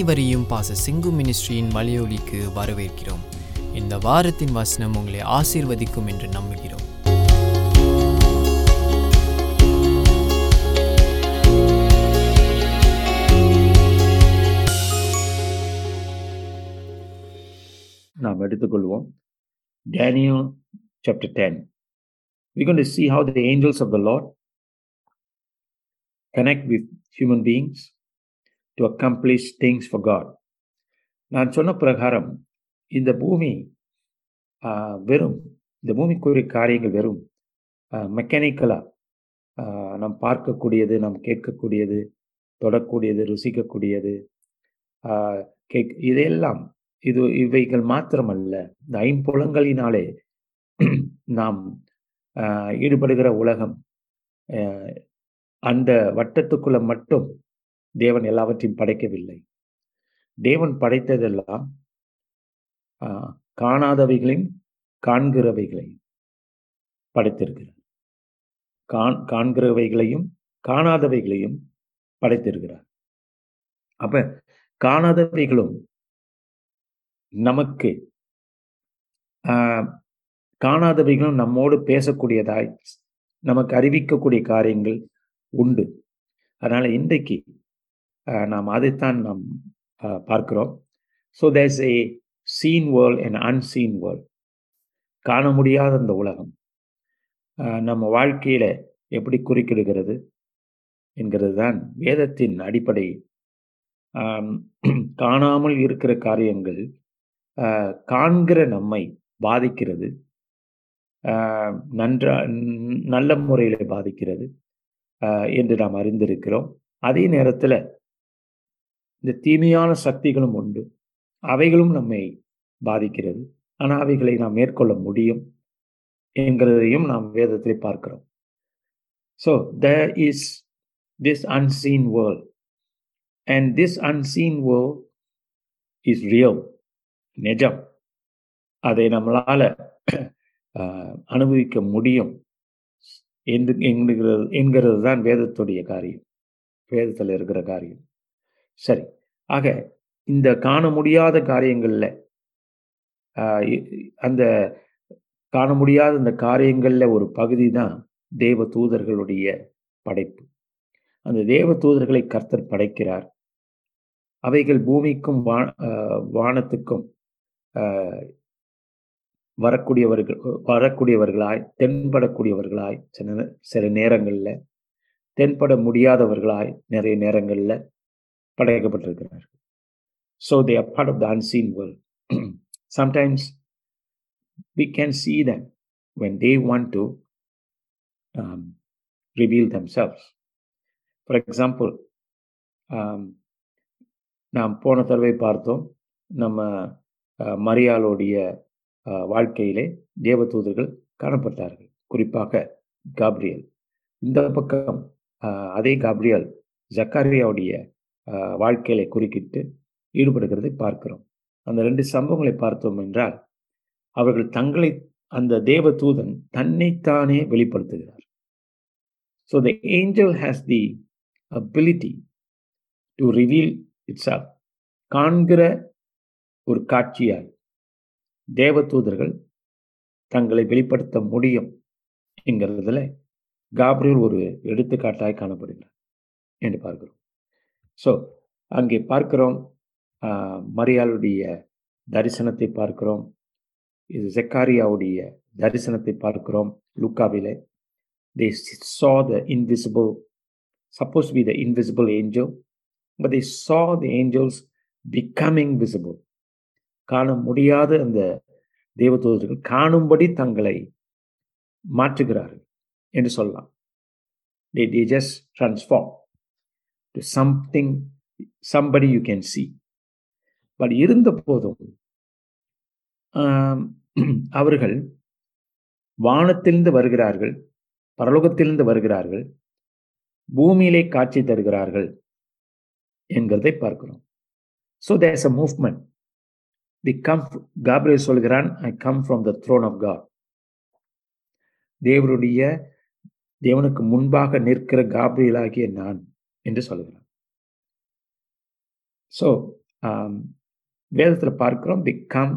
அனைவரையும் பாச சிங்கு மினிஸ்ட்ரியின் மலையொலிக்கு வரவேற்கிறோம். இந்த வாரத்தின் வசனம் உங்களை ஆசீர்வதிக்கும் என்று நம்புகிறோம். நாம் எடுத்துக்கொள்வோம். Daniel chapter ten we're going to see how the angels of the Lord connect with human beings. To accomplish things for God நான் சொன்ன பிரகாரம் இந்த பூமி வெறும் இந்த பூமிக்குரிய காரியங்கள் வெறும் மெக்கானிக்கலாக நாம் பார்க்கக்கூடியது நாம் கேட்கக்கூடியது தொடக்கூடியது ருசிக்கக்கூடியது கேக் இதையெல்லாம் இது இவைகள் மாத்திரமல்ல இந்த ஐம்புலங்களினாலே நாம் ஈடுபடுகிற உலகம் அந்த வட்டத்துக்குள்ள மட்டும் தேவன் எல்லாவற்றையும் படைக்கவில்லை. தேவன் படைத்ததெல்லாம் ஆஹ், காணாதவைகளையும் காண்கிறவைகளையும் படைத்திருக்கிறார். காண் காண்கிறவைகளையும் காணாதவைகளையும் படைத்திருக்கிறார். அப்ப காணாதவைகளும் நமக்கு ஆஹ், காணாதவைகளும் நம்மோடு பேசக்கூடியதாய் நமக்கு அறிவிக்கக்கூடிய காரியங்கள் உண்டு. அதனால இன்றைக்கு நாம் அதைத்தான் நாம் பார்க்கிறோம். So there's a seen world and unseen world காண முடியாத அந்த உலகம். நம்ம வாழ்க்கையில் எப்படி குறுக்கிடுகிறது என்கிறது தான் வேதத்தின் அடிப்படை காணாமல் இருக்கிற காரியங்கள் காண்கிற நம்மை பாதிக்கிறது. நன்றா நல்ல முறையில் பாதிக்கிறது என்று நாம் அறிந்திருக்கிறோம். அதே நேரத்தில் இந்த தீமையான சக்திகளும் உண்டு. அவைகளும் நம்மை பாதிக்கிறது. ஆனால் அவைகளை நாம் மேற்கொள்ள முடியும் என்கிறதையும் நாம் வேதத்திலே பார்க்கிறோம். So the is this unseen world and this unseen world is real நிஜம். அதை நம்மளால் அனுபவிக்க முடியும். என்று என்கிறது என்கிறது தான் வேதத்துடைய காரியம். வேதத்தில் இருக்கிற காரியம். சரி. ஆக இந்த காண முடியாத காரியங்களில் அந்த காண முடியாத இந்த காரியங்களில் ஒரு பகுதி தான் தேவ தூதர்களுடைய படைப்பு. அந்த தேவ தூதர்களை கர்த்தர் படைக்கிறார். அவைகள் பூமிக்கும் வா- வானத்துக்கும் வரக்கூடியவர்கள் வரக்கூடியவர்களாய் தென்படக்கூடியவர்களாய் சில சில நேரங்களில் தென்பட முடியாதவர்களாய் நிறைய நேரங்களில் படைக்கப்பட்டிருக்கிறார்கள். So they are part of the unseen world sometimes we can see them when they want to reveal themselves for example நாம் போன தடவை பார்த்தோம் நம்ம மரியாளுடைய வாழ்க்கையிலே தேவதூதர்கள் காணப்பட்டார்கள். குறிப்பாக காப்ரியல். இந்த பக்கம் அதே காப்ரியல் ஜக்காரியாவுடைய வாழ்க்கையில குறுக்கிட்டு ஈடுபடுகிறதை பார்க்கிறோம். அந்த ரெண்டு சம்பவங்களை பார்த்தோம் என்றால் அவர்கள் தங்களை அந்த தேவதூதன் தன்னைத்தானே வெளிப்படுத்துகிறார். So the angel has the ability to reveal its all காண்கிற ஒரு காட்சியாய் தேவதூதர்கள் தங்களை வெளிப்படுத்த முடியும் என்கிறதுல காப்ரியல் ஒரு எடுத்துக்காட்டாய் காணப்படுகிறார். என்று பார்க்கிறோம். ஸோ அங்கே பார்க்குறோம் மரியாளுடைய தரிசனத்தை பார்க்குறோம் இது ஜெக்காரியாவுடைய தரிசனத்தை பார்க்குறோம் லுக்காவிலே they saw the invisible suppose be the invisible angel but they saw the angels becoming visible காண முடியாத அந்த தேவதூதர்கள் காணும்படி தங்களை மாற்றுகிறார்கள் என்று சொல்லலாம் they they just transform to something somebody you can see. But இருந்த போதும் அவர்கள் வானத்திலிருந்து வருகிறார்கள் பரலோகத்திலிருந்து வருகிறார்கள் பூமியிலே காட்சி தருகிறார்கள் என்கிறதை பார்க்கிறோம். So there's a movement the come Gabriel சொல்கிறான் I come from the throne of God தேவருடைய தேவனுக்கு முன்பாக நிற்கிற காப்ரியலாகிய நான் என்று சொல்கிறான் ஸோ um, வேதத்தில் பார்க்கிறோம் the come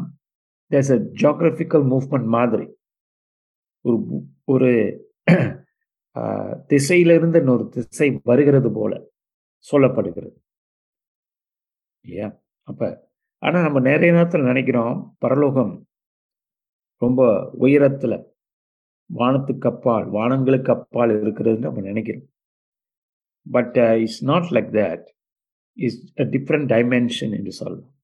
there's a geographical movement மாதிரி. ஒரு ஒரு uh, திசையிலிருந்து இன்னொரு திசை வருகிறது போல சொல்லப்படுகிறது. இல்லையா? அப்போ ஆனால் நம்ம நிறைய நேரத்தில் நினைக்கிறோம் பரலோகம் ரொம்ப உயரத்தில் வானத்துக்கு அப்பால் வானங்களுக்கு அப்பால் இருக்கிறதுன்னு நம்ம நினைக்கிறோம். But uh, it's not like that is a different dimension என்று சொல்லலாம்.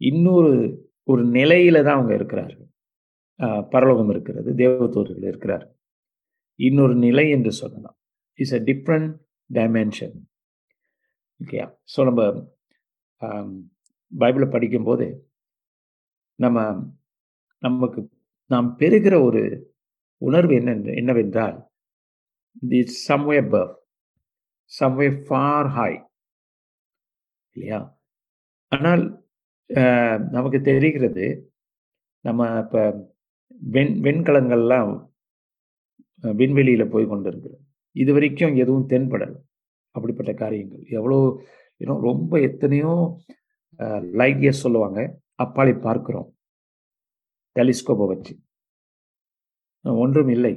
இன்னொரு ஒரு நிலையில தான் அவங்க இருக்கிறார்கள். பரலோகம் இருக்கிறது தேவதூர்கள் இருக்கிறார் இன்னொரு நிலை என்று சொல்லலாம். இட்ஸ் அ டிஃப்ரெண்ட் டைமென்ஷன் ஓகேயா ஸோ நம்ம பைபிளை படிக்கும்போது நம்ம நமக்கு நாம் பெறுகிற ஒரு உணர்வு என்ன என்னவென்றால் தி சம்வே பர்வ் சம்வே ஃபார் ஹாய் இல்லையா? ஆனால் நமக்கு தெரிகிறது நம்ம இப்போ வெண் வெண்கலங்கள்லாம் விண்வெளியில் போய் கொண்டு இருக்கிறது இது வரைக்கும் எதுவும் தென்படலை. அப்படிப்பட்ட காரியங்கள். எவ்வளோ ஏன்னா ரொம்ப எத்தனையோ லைட் இயர்ஸ் சொல்லுவாங்க. அப்பாலை பார்க்குறோம். டெலிஸ்கோப்பை வச்சு. ஒன்றும் இல்லை.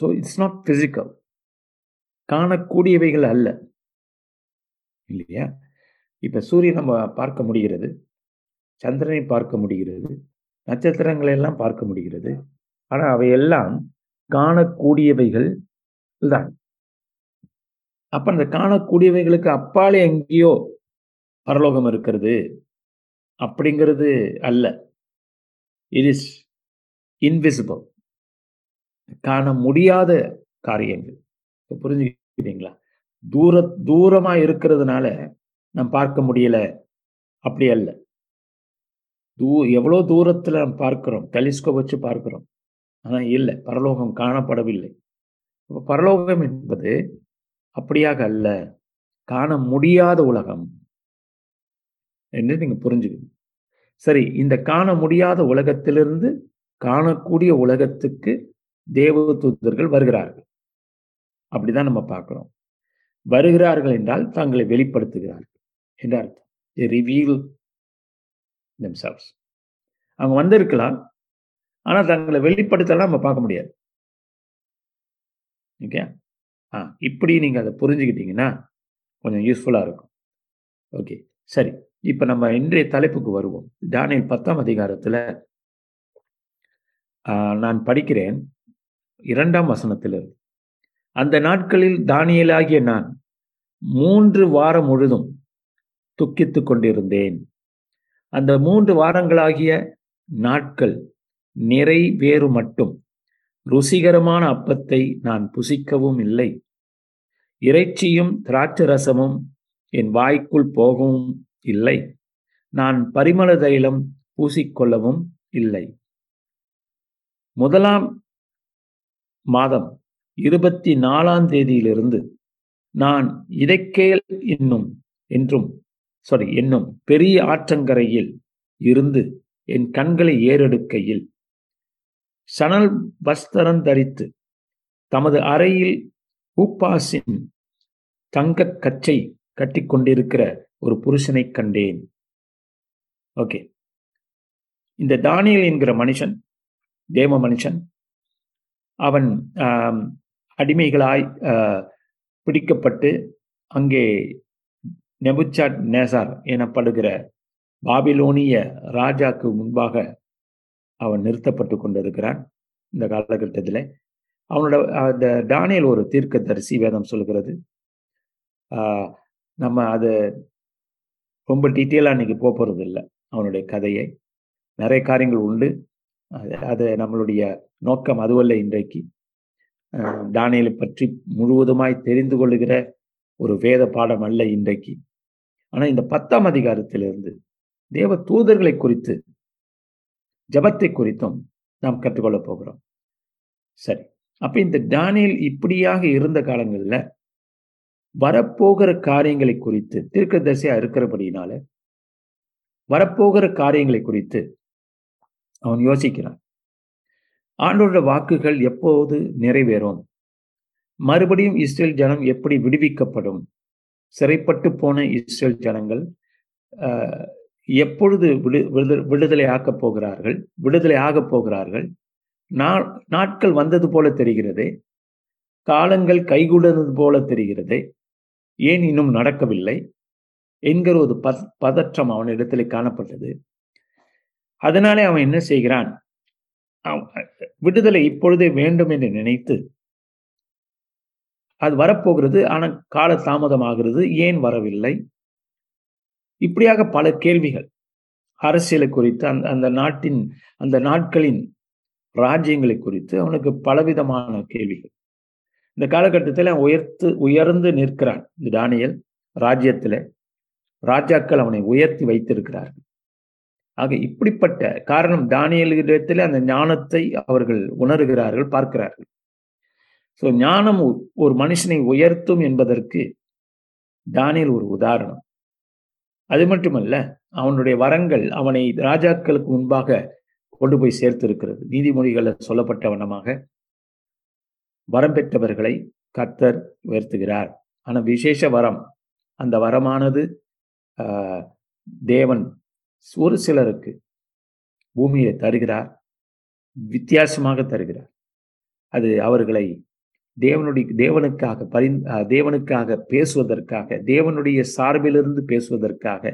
ஸோ இட்ஸ் நாட் ஃபிசிக்கல் காணக்கூடியவைகள் அல்ல. இல்லையா? இப்போ சூரியன் நம்ம பார்க்க முடிகிறது. சந்திரனை பார்க்க முடிகிறது. நட்சத்திரங்களை எல்லாம் பார்க்க முடிகிறது. ஆனால் அவையெல்லாம் காணக்கூடியவைகள் தான். அப்ப அந்த காணக்கூடியவைகளுக்கு அப்பாலே எங்கேயோ பரலோகம் இருக்கிறது. அப்படிங்கிறது அல்ல. இட் இஸ் இன்விசிபிள் காண முடியாத காரியங்கள். புரியுதுங்களா? தூர தூரமா இருக்கிறதுனால நாம் பார்க்க முடியல. அப்படி அல்ல. தூ எவ்வளோ தூரத்தில் நாம் பார்க்கிறோம்? டெலிஸ்கோப் வச்சு பார்க்கிறோம். ஆனால் இல்லை. பரலோகம் காணப்படவில்லை. பரலோகம் என்பது அப்படியாக அல்ல. காண முடியாத உலகம். என்று நீங்கள் புரிஞ்சுக்கணும். சரி இந்த காண முடியாத உலகத்திலிருந்து காணக்கூடிய உலகத்துக்கு தேவ தூதர்கள் வருகிறார்கள். அப்படிதான் நம்ம பார்க்குறோம். வருகிறார்கள் என்றால் தங்களை வெளிப்படுத்துகிறார்கள் என்ற அர்த்தம். ரிவீல் தெம்செல்ஸ் அவங்க வந்திருக்கலாம் ஆனால் தங்களை வெளிப்படுத்தலாம் நம்ம பார்க்க முடியாது. ஓகே ஆ இப்படி நீங்கள் அதை புரிஞ்சுக்கிட்டீங்கன்னா கொஞ்சம் யூஸ்ஃபுல்லாக இருக்கும். ஓகே சரி. இப்போ நம்ம இன்றைய தலைப்புக்கு வருவோம். தானியல் பத்தாம் அதிகாரத்தில் நான் படிக்கிறேன் இரண்டாம் வசனத்திலிருந்து. அந்த நாட்களில் தானியலாகிய நான் மூன்று வாரம் முழுதும் துக்கித்து கொண்டிருந்தேன். அந்த மூன்று வாரங்களாகிய நாட்கள் நிறைவேறு மட்டும் ருசிகரமான அப்பத்தை நான் புசிக்கவும் இல்லை. இறைச்சியும் திராட்சை ரசமும் என் வாய்க்குள் போகவும் இல்லை. நான் பரிமள தைலம் பூசிக்கொள்ளவும் இல்லை. முதலாம் மாதம் இருபத்தி நாலாம் தேதியிலிருந்து நான் இடைக்கேல் என்னும் என்றும் சாரி என்னும் பெரிய ஆற்றங்கரையில் இருந்து என் கண்களை ஏறெடுக்கையில் சணல் வஸ்திரம் தரித்து தமது அறையில் ஊப்பாசின் தங்கக் கச்சை கட்டிக்கொண்டிருக்கிற ஒரு புருஷனை கண்டேன். ஓகே. இந்த தானியல் என்கிற மனுஷன் தேவ மனுஷன் அவன் அடிமைகளாய் பிடிக்கப்பட்டு அங்கே நெபுச்சாட் நேசார் எனப்படுகிற பாபிலோனிய ராஜாக்கு முன்பாக அவன் நிறுத்தப்பட்டு கொண்டிருக்கிறான் இந்த காலகட்டத்தில். அவனோட அந்த டானியல் ஒரு தீர்க்க தரிசி வேதம் சொல்கிறது. நம்ம அது ரொம்ப டீட்டெயிலாக இன்னைக்கு போக போகிறது இல்லை அவனுடைய கதையை. நிறைய காரியங்கள் உண்டு. அது அது நம்மளுடைய நோக்கம் அதுவல்ல இன்றைக்கு. தானியலை பற்றி முழுவதுமாய் தெரிந்து கொள்ளுகிற ஒரு வேத பாடம் அல்ல இன்றைக்கு. ஆனால் இந்த பத்தாம் அதிகாரத்திலிருந்து தேவ தூதர்களை குறித்து ஜபத்தை குறித்தும் நாம் கற்றுக்கொள்ள போகிறோம். சரி அப்ப இந்த டானியல் இப்படியாக இருந்த காலங்களில் வரப்போகிற காரியங்களை குறித்து தீர்க்க தரிசியா இருக்கிறபடினால வரப்போகிற காரியங்களை குறித்து அவன் யோசிக்கிறான். ஆண்டோட வாக்குகள் எப்போது நிறைவேறும்? மறுபடியும் இஸ்ரேல் ஜனம் எப்படி விடுவிக்கப்படும்? சிறைப்பட்டு போன இஸ்ரேல் ஜனங்கள் எப்பொழுது விடு விடுதலை விடுதலை ஆக்கப் போகிறார்கள்? விடுதலை ஆகப் போகிறார்கள்? நா- நாட்கள் வந்தது போல தெரிகிறதே? காலங்கள் கைகூடுவது போல தெரிகிறது? ஏன் இன்னும் நடக்கவில்லை? என்கிற ஒரு பத- பதற்றம் அவனிடத்தில் காணப்பட்டது. அதனாலே அவன் என்ன செய்கிறான்? விடுதலை இப்பொழுதே வேண்டும் என்று நினைத்து அது வரப்போகிறது. ஆனால் கால தாமதமாகிறது. ஏன் வரவில்லை? இப்படியாக பல கேள்விகள். அரசியலை குறித்து அந்த அந்த நாட்டின் அந்த நாட்களின் ராஜ்யங்களை குறித்து அவனுக்கு பலவிதமான கேள்விகள். இந்த காலகட்டத்தில் அவன் உயர்த்து உயர்ந்து நிற்கிறான். இந்த தானியல் ராஜ்யத்தில் ராஜாக்கள் அவனை உயர்த்தி வைத்திருக்கிறார்கள். ஆக இப்படிப்பட்ட காரணம் தானியலிடத்தில் அந்த ஞானத்தை அவர்கள் உணர்கிறார்கள் பார்க்கிறார்கள். ஸோ ஞானம் ஒரு மனுஷனை உயர்த்தும் என்பதற்கு தானியல் ஒரு உதாரணம். அது மட்டுமல்ல அவனுடைய வரங்கள் அவனை ராஜாக்களுக்கு முன்பாக கொண்டு போய் சேர்த்திருக்கிறது. நீதிமொழிகளில் சொல்லப்பட்ட வண்ணமாக வரம் பெற்றவர்களை கர்த்தர் உயர்த்துகிறார். ஆனால் விசேஷ வரம் அந்த வரமானது ஆஹ், தேவன் ஒரு சிலருக்கு பூமியை தருகிறார் வித்தியாசமாக தருகிறார். அது அவர்களை தேவனுடைய தேவனுக்காக பரி தேவனுக்காக பேசுவதற்காக தேவனுடைய சார்பிலிருந்து பேசுவதற்காக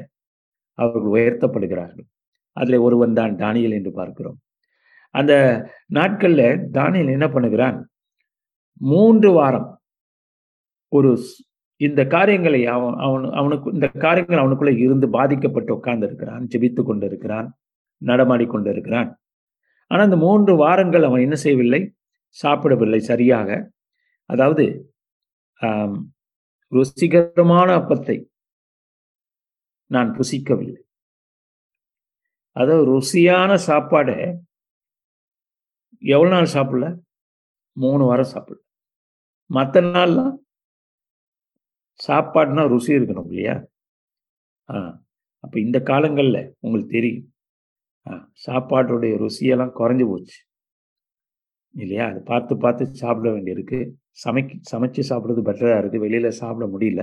அவர்கள் உயர்த்தப்படுகிறார்கள். அதில் ஒருவன் தான் தானியல் என்று பார்க்கிறோம். அந்த நாட்களில் தானியல் என்ன பண்ணுகிறான்? மூன்று வாரம் ஒரு இந்த காரியங்களை அவன் அவன் அவனுக்கு இந்த காரியங்கள் அவனுக்குள்ள இருந்து பாதிக்கப்பட்டு உட்கார்ந்து இருக்கிறான் ஜெபித்து கொண்டு இருக்கிறான் நடமாடி கொண்டு இருக்கிறான் ஆனா இந்த மூன்று வாரங்கள் அவன் என்ன செய்யவில்லை? சாப்பிடவில்லை சரியாக. அதாவது ருசிகரமான அப்பத்தை நான் புசிக்கவில்லை. அதாவது ருசியான சாப்பாடை எவ்வளவு நாள் சாப்பிடல? மூணு வாரம் சாப்பிடல. மற்ற நாள்லாம் சாப்பாடுனா ருசி இருக்கணும் இல்லையா? ஆ அப்போ இந்த காலங்களில் உங்களுக்கு தெரியும். ஆ சாப்பாட்டுடைய ருசியெல்லாம் குறைஞ்சி போச்சு. இல்லையா? அது பார்த்து பார்த்து சாப்பிட வேண்டியிருக்கு. சமைக்க சமைச்சு சாப்பிட்றது பெட்டராக இருக்குது வெளியில் சாப்பிட முடியல.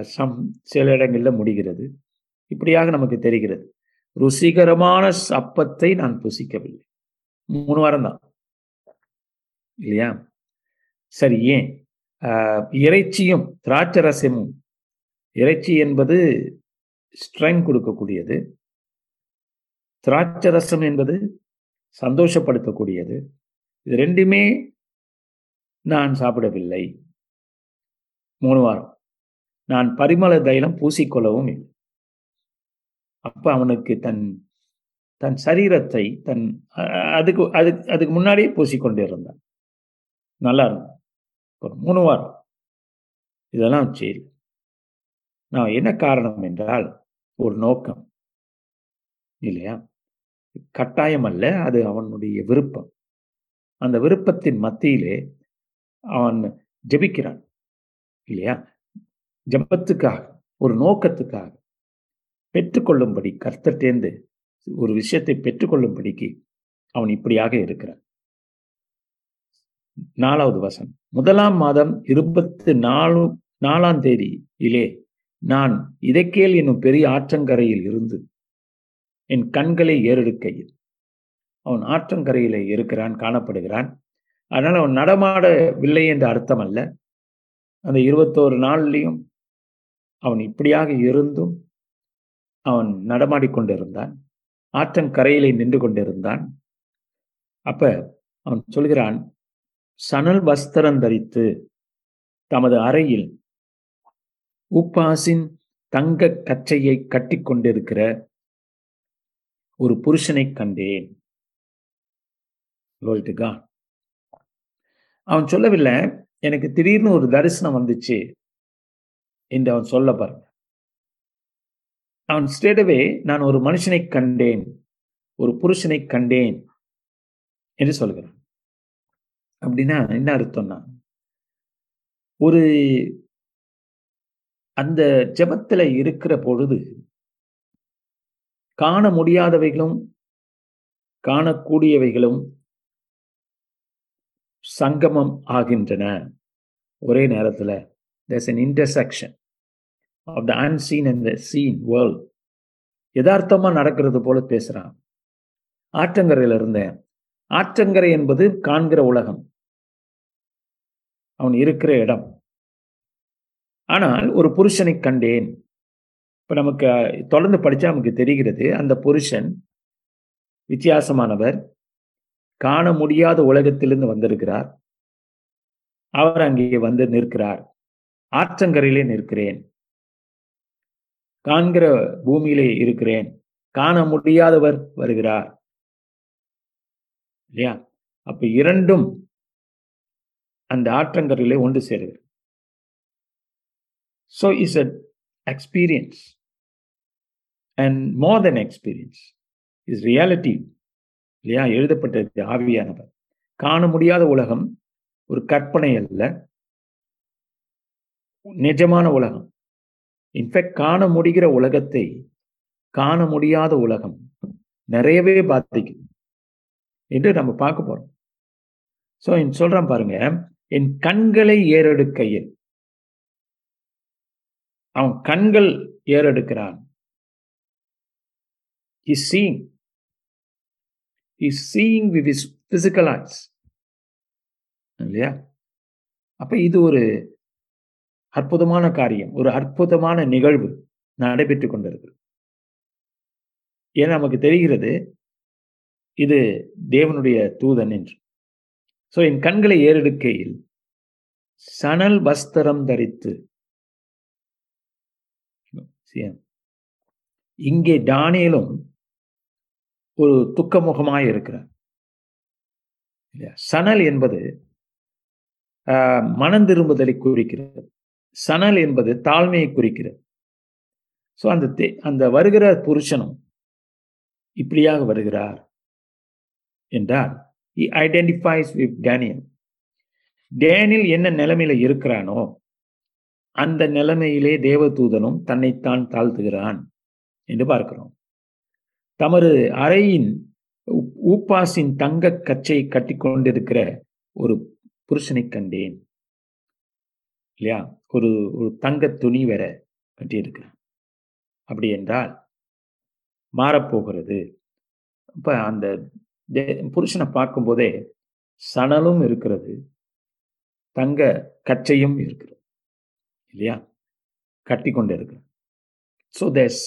சம் சில இடங்களில் முடிகிறது. இப்படியாக நமக்கு தெரிகிறது. ருசிகரமான அப்பத்தை நான் புசிக்கவில்லை. மூணு வாரம் தான். இல்லையா? சரி ஏன்? இறைச்சியும் திராட்சரசமும். இறைச்சி என்பது ஸ்ட்ரெங் கொடுக்கக்கூடியது. திராட்சரசம் என்பது சந்தோஷப்படுத்தக்கூடியது. இது ரெண்டுமே நான் சாப்பிடவில்லை. மூணு வாரம். நான் பரிமள தைலம் பூசிக்கொள்ளவும் இல்லை. அப்ப அவனுக்கு தன் தன் சரீரத்தை தன் அதுக்கு அதுக்கு அதுக்கு முன்னாடியே பூசிக்கொண்டு இருந்தான். நல்லா இருந்தான் ஒரு மூணு வாரம். இதெல்லாம் சரி. நான் என்ன காரணம் என்றால் ஒரு நோக்கம். இல்லையா? கட்டாயம் அல்ல அது அவனுடைய விருப்பம். அந்த விருப்பத்தின் மத்தியிலே அவன் ஜெபிக்கிறான். இல்லையா? ஜபத்துக்காக ஒரு நோக்கத்துக்காக. பெற்றுக்கொள்ளும்படி கர்த்தர்டேந்து ஒரு விஷயத்தை பெற்றுக்கொள்ளும்படிக்கு அவன் இப்படியாக இருக்கிறான். நாலாவது வசனம். முதலாம் மாதம் இருபத்தி நாலு நாலாம் தேதியிலே நான் இதைக்கேல் என்னும் பெரிய ஆற்றங்கரையில் இருந்து என் கண்களை ஏறெடுக்கையில். அவன் ஆற்றங்கரையில் இருக்கிறான் காணப்படுகிறான். அதனால் அவன் நடமாடவில்லை என்ற அர்த்தம் அல்ல அந்த இருபத்தோரு நாள்லையும் அவன் இப்படியாக இருந்தும் அவன் நடமாடிக்கொண்டிருந்தான் ஆற்றங்கரையிலே நின்று கொண்டிருந்தான். அப்ப அவன் சொல்கிறான் சணல் வஸ்திரம் தரித்து தமது அறையில் உப்பாசின் தங்க கச்சையை கட்டிக்கொண்டிருக்கிற ஒரு புருஷனை கண்டேன். அவன் சொல்லவில்லை எனக்கு திடீர்னு ஒரு தரிசனம் வந்துச்சு என்று அவன் சொல்ல பாருங்க. அவன் ஸ்டேட்டவே நான் ஒரு மனுஷனை கண்டேன் ஒரு புருஷனை கண்டேன் என்று சொல்கிறான். அப்படின்னா என்ன அர்த்தம்னா ஒரு அந்த ஜெபத்துல இருக்கிற பொழுது காண முடியாதவைகளும் காணக்கூடியவைகளும் சங்கமம் ஆகின்றன. ஒரே நேரத்துல there's an intersection of the unseen and the seen world யதார்த்தமா நடக்கிறது போல பேசுறான். ஆற்றங்கரையில இருந்தேன் ஆற்றங்கரை என்பது காண்கிற உலகம். அவன் இருக்கிற இடம். ஆனால் ஒரு புருஷனை கண்டேன். இப்போ நமக்கு தொடர்ந்து படித்தா நமக்கு தெரிகிறது. அந்த புருஷன் வித்தியாசமானவர். காண முடியாத உலகத்திலிருந்து வந்திருக்கிறார். அவர் அங்கே வந்து நிற்கிறார். ஆற்றங்கரையிலே நிற்கிறேன். காண்கிற பூமியிலே இருக்கிறேன். காண முடியாதவர் வருகிறார். இல்லையா? அப்ப இரண்டும் அந்த ஆற்றங்கரையிலே ஒன்று சேருகிறது so is a experience and more then experience is reality இல்லையா? எழுதப்பட்டது ஆவியானவர். காண முடியாத உலகம் ஒரு கற்பனை அல்ல. நிஜமான உலகம். இன்ஃபேக்ட் காண முடிகிற உலகத்தை காண முடியாத உலகம் நிறையவே பாதிக்குது. என்று நம்ம பார்க்க போறோம். ஸோ சொல்றேன் பாருங்க. என் கண்களை ஏறெடுக்கையில். அவன் கண்கள் ஏறெடுக்கிறான். Is seeing is seeing with his physical eyes. இல்லையா? அப்ப இது ஒரு அற்புதமான காரியம். ஒரு அற்புதமான நிகழ்வு நடைபெற்று கொண்டிருக்கு ஏன்னா நமக்கு தெரிகிறது இது தேவனுடைய தூதன் என்று. ஸோ என் கண்களை ஏறெடுக்கையில் சணல் வஸ்திரம் தரித்து இங்கே டானியலும் ஒரு துக்கமுகமாக இருக்கிறார். இல்லையா? சணல் என்பது ஆஹ், மனம் திரும்புதலை குறிக்கிறது. சணல் என்பது தாழ்மையை குறிக்கிறது. ஸோ அந்த தே- அந்த வருகிற புருஷனும் இப்படியாக வருகிறார் என்றால் ஐடென்டிஃபைஸ் வித் டேனியல் டேனியல் என்ன நிலைமையில இருக்கிறானோ அந்த நிலைமையிலே தேவதூதனும் தன்னைத்தான் தாழ்த்துகிறான் என்று பார்க்கிறோம். தமது அறையின் ஊப்பாசின் தங்க கச்சை கட்டி கொண்டிருக்கிற ஒரு புருஷனை கண்டேன். இல்லையா? ஒரு ஒரு தங்க துணி வேற கட்டியிருக்கிறான். அப்படி என்றால் மாறப்போகிறது. இப்போ அந்த புருஷனை பார்க்கும்போதே சணலும் இருக்கிறது தங்க கச்சையும் இருக்கிறது இல்லையா? கட்டி கொண்டு இருக்கிறது. So there's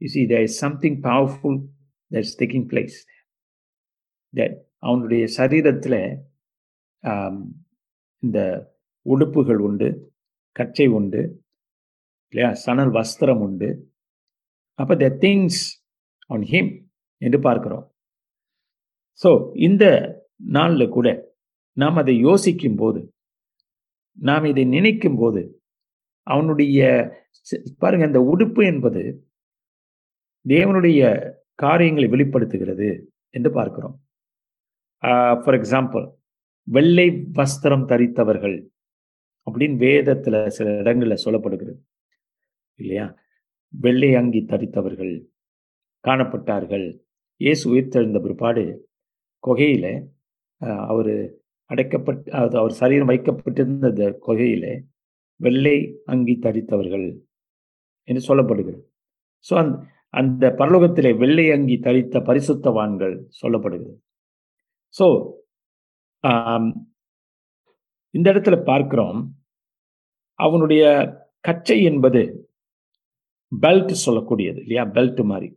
you see there is something powerful there is taking place that அவனுடைய சரீரத்தில் இந்த உடுப்புகள் உண்டு கச்சை உண்டு இல்லையா? சணல் வஸ்திரம் உண்டு. அப்போ த திங்ஸ் ஆன் ஹிம் என்று பார்க்கிறோம். ஸோ இந்த நாளில் கூட நாம் அதை யோசிக்கும் போது நாம் இதை நினைக்கும் போது அவனுடைய பாருங்க இந்த உடுப்பு என்பது தேவனுடைய காரியங்களை வெளிப்படுத்துகிறது என்று பார்க்கிறோம். ஃபார் எக்ஸாம்பிள் வெள்ளை வஸ்திரம் தரித்தவர்கள் அப்படின்னு வேதத்தில் சில இடங்களில் சொல்லப்படுகிறது. இல்லையா? வெள்ளை அங்கி தரித்தவர்கள் காணப்பட்டார்கள். இயேசு உயிர்த்தெழுந்த பிற்பாடு குகையில் அவர் அடைக்கப்பட்டு அது அவர் சரீரம் வைக்கப்பட்டிருந்த அந்த வெள்ளை அங்கி தரித்தவர்கள் என்று சொல்லப்படுகிறது. ஸோ அந் அந்த பரலோகத்திலே வெள்ளை அங்கி தரித்த பரிசுத்தவான்கள் சொல்லப்படுகிறது. ஸோ இந்த இடத்துல பார்க்கிறோம். அவனுடைய கச்சை என்பது பெல்ட் சொல்லக்கூடியது இல்லையா? பெல்ட் மாதிரி.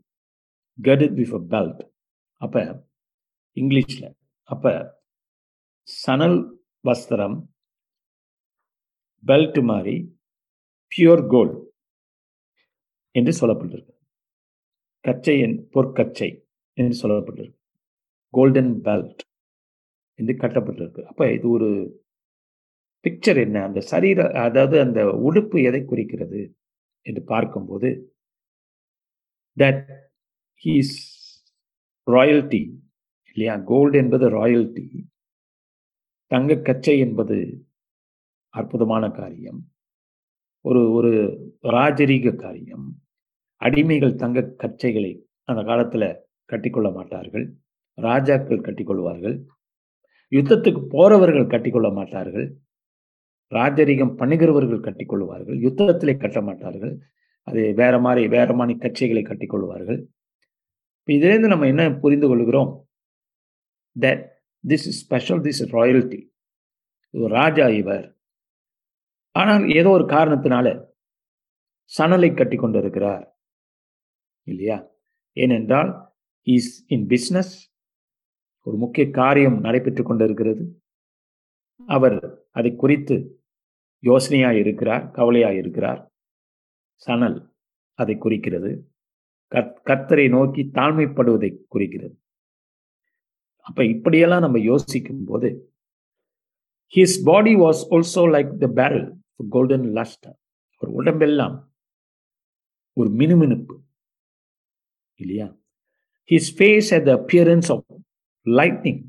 கெட் வித் பெல்ட் அப்போ இங்கிலீஷில். அப்போ சணல் வஸ்திரம் பெல்ட் மாதிரி பியூர் கோல்டு என்று சொல்லப்பட்டிருக்கு. கச்சை என் பொற்கச்சை என்று சொல்லப்பட்டிருக்கு. கோல்டன் பெல்ட் என்று கட்டப்பட்டிருக்கு. அப்போ இது ஒரு பிக்சர் என்ன? அந்த சரீர அதாவது அந்த உடுப்பு எதை குறிக்கிறது என்று பார்க்கும்போது தட் ஹீஸ் ராயல்டி இல்லையா? கோல்டு என்பது ராயல்டி தங்க கச்சை என்பது அற்புதமான காரியம் ஒரு ஒரு ராஜரீக காரியம் அடிமைகள் தங்க கச்சைகளை அந்த காலத்தில் கட்டிக்கொள்ள மாட்டார்கள் ராஜாக்கள் கட்டிக்கொள்வார்கள் யுத்தத்துக்கு போறவர்கள் கட்டிக்கொள்ள மாட்டார்கள் ராஜரிகம் பண்ணுகிறவர்கள் கட்டிக்கொள்வார்கள் யுத்தத்திலே கட்ட மாட்டார்கள் அது வேற மாதிரி வேற மாதிரி கட்சிகளை கட்டிக்கொள்வார்கள். இப்போ இதுலேருந்து நம்ம என்ன புரிந்து கொள்கிறோம்? That this is special this is royalty ராஜா இவர். ஆனால் ஏதோ ஒரு காரணத்தினால சணலை கட்டி கொண்டிருக்கிறார். இல்லையா? ஏனென்றால் இஸ் இன் பிஸ்னஸ் ஒரு முக்கிய காரியம் நடைபெற்று கொண்டிருக்கிறது. அவர் அதை குறித்து யோசனையாக இருக்கிறார் கவலையாக இருக்கிறார். சணல் அதை குறிக்கிறது. கர்த்தரை நோக்கி தாழ்மைப்படுவதை குறிக்கிறது. அப்ப இப்படியெல்லாம் நம்ம யோசிக்கும் போது his body was also like the beryl golden lustre ஒரு உடம்பெல்லாம் ஒரு மினுமினுப்பு இல்லையா? His face at the appearance of lightning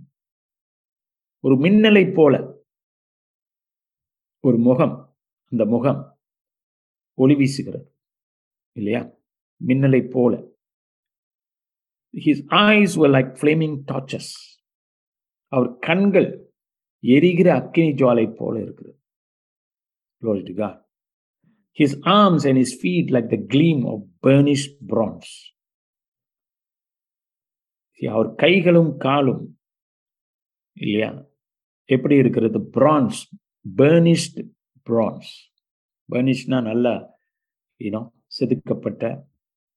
ஒரு மின்னலை போல ஒரு முகம் அந்த முகம் ஒளி வீசுகிறது இல்லையா? மின்னலை போல. His eyes were like flaming torches அவர் கண்கள் எரிகிற அக்கினி ஜுவாலை போல இருக்கிறது his to God. His feet like the gleam of the France அவர் கைகளும் காலும் இல்லையா? எப்படி இருக்கிறது? பிரான்ஸ் பர்னிஷ்ட் பிரான்ஸ் பர்னிஷ்னா நல்லா இனம் செதுக்கப்பட்ட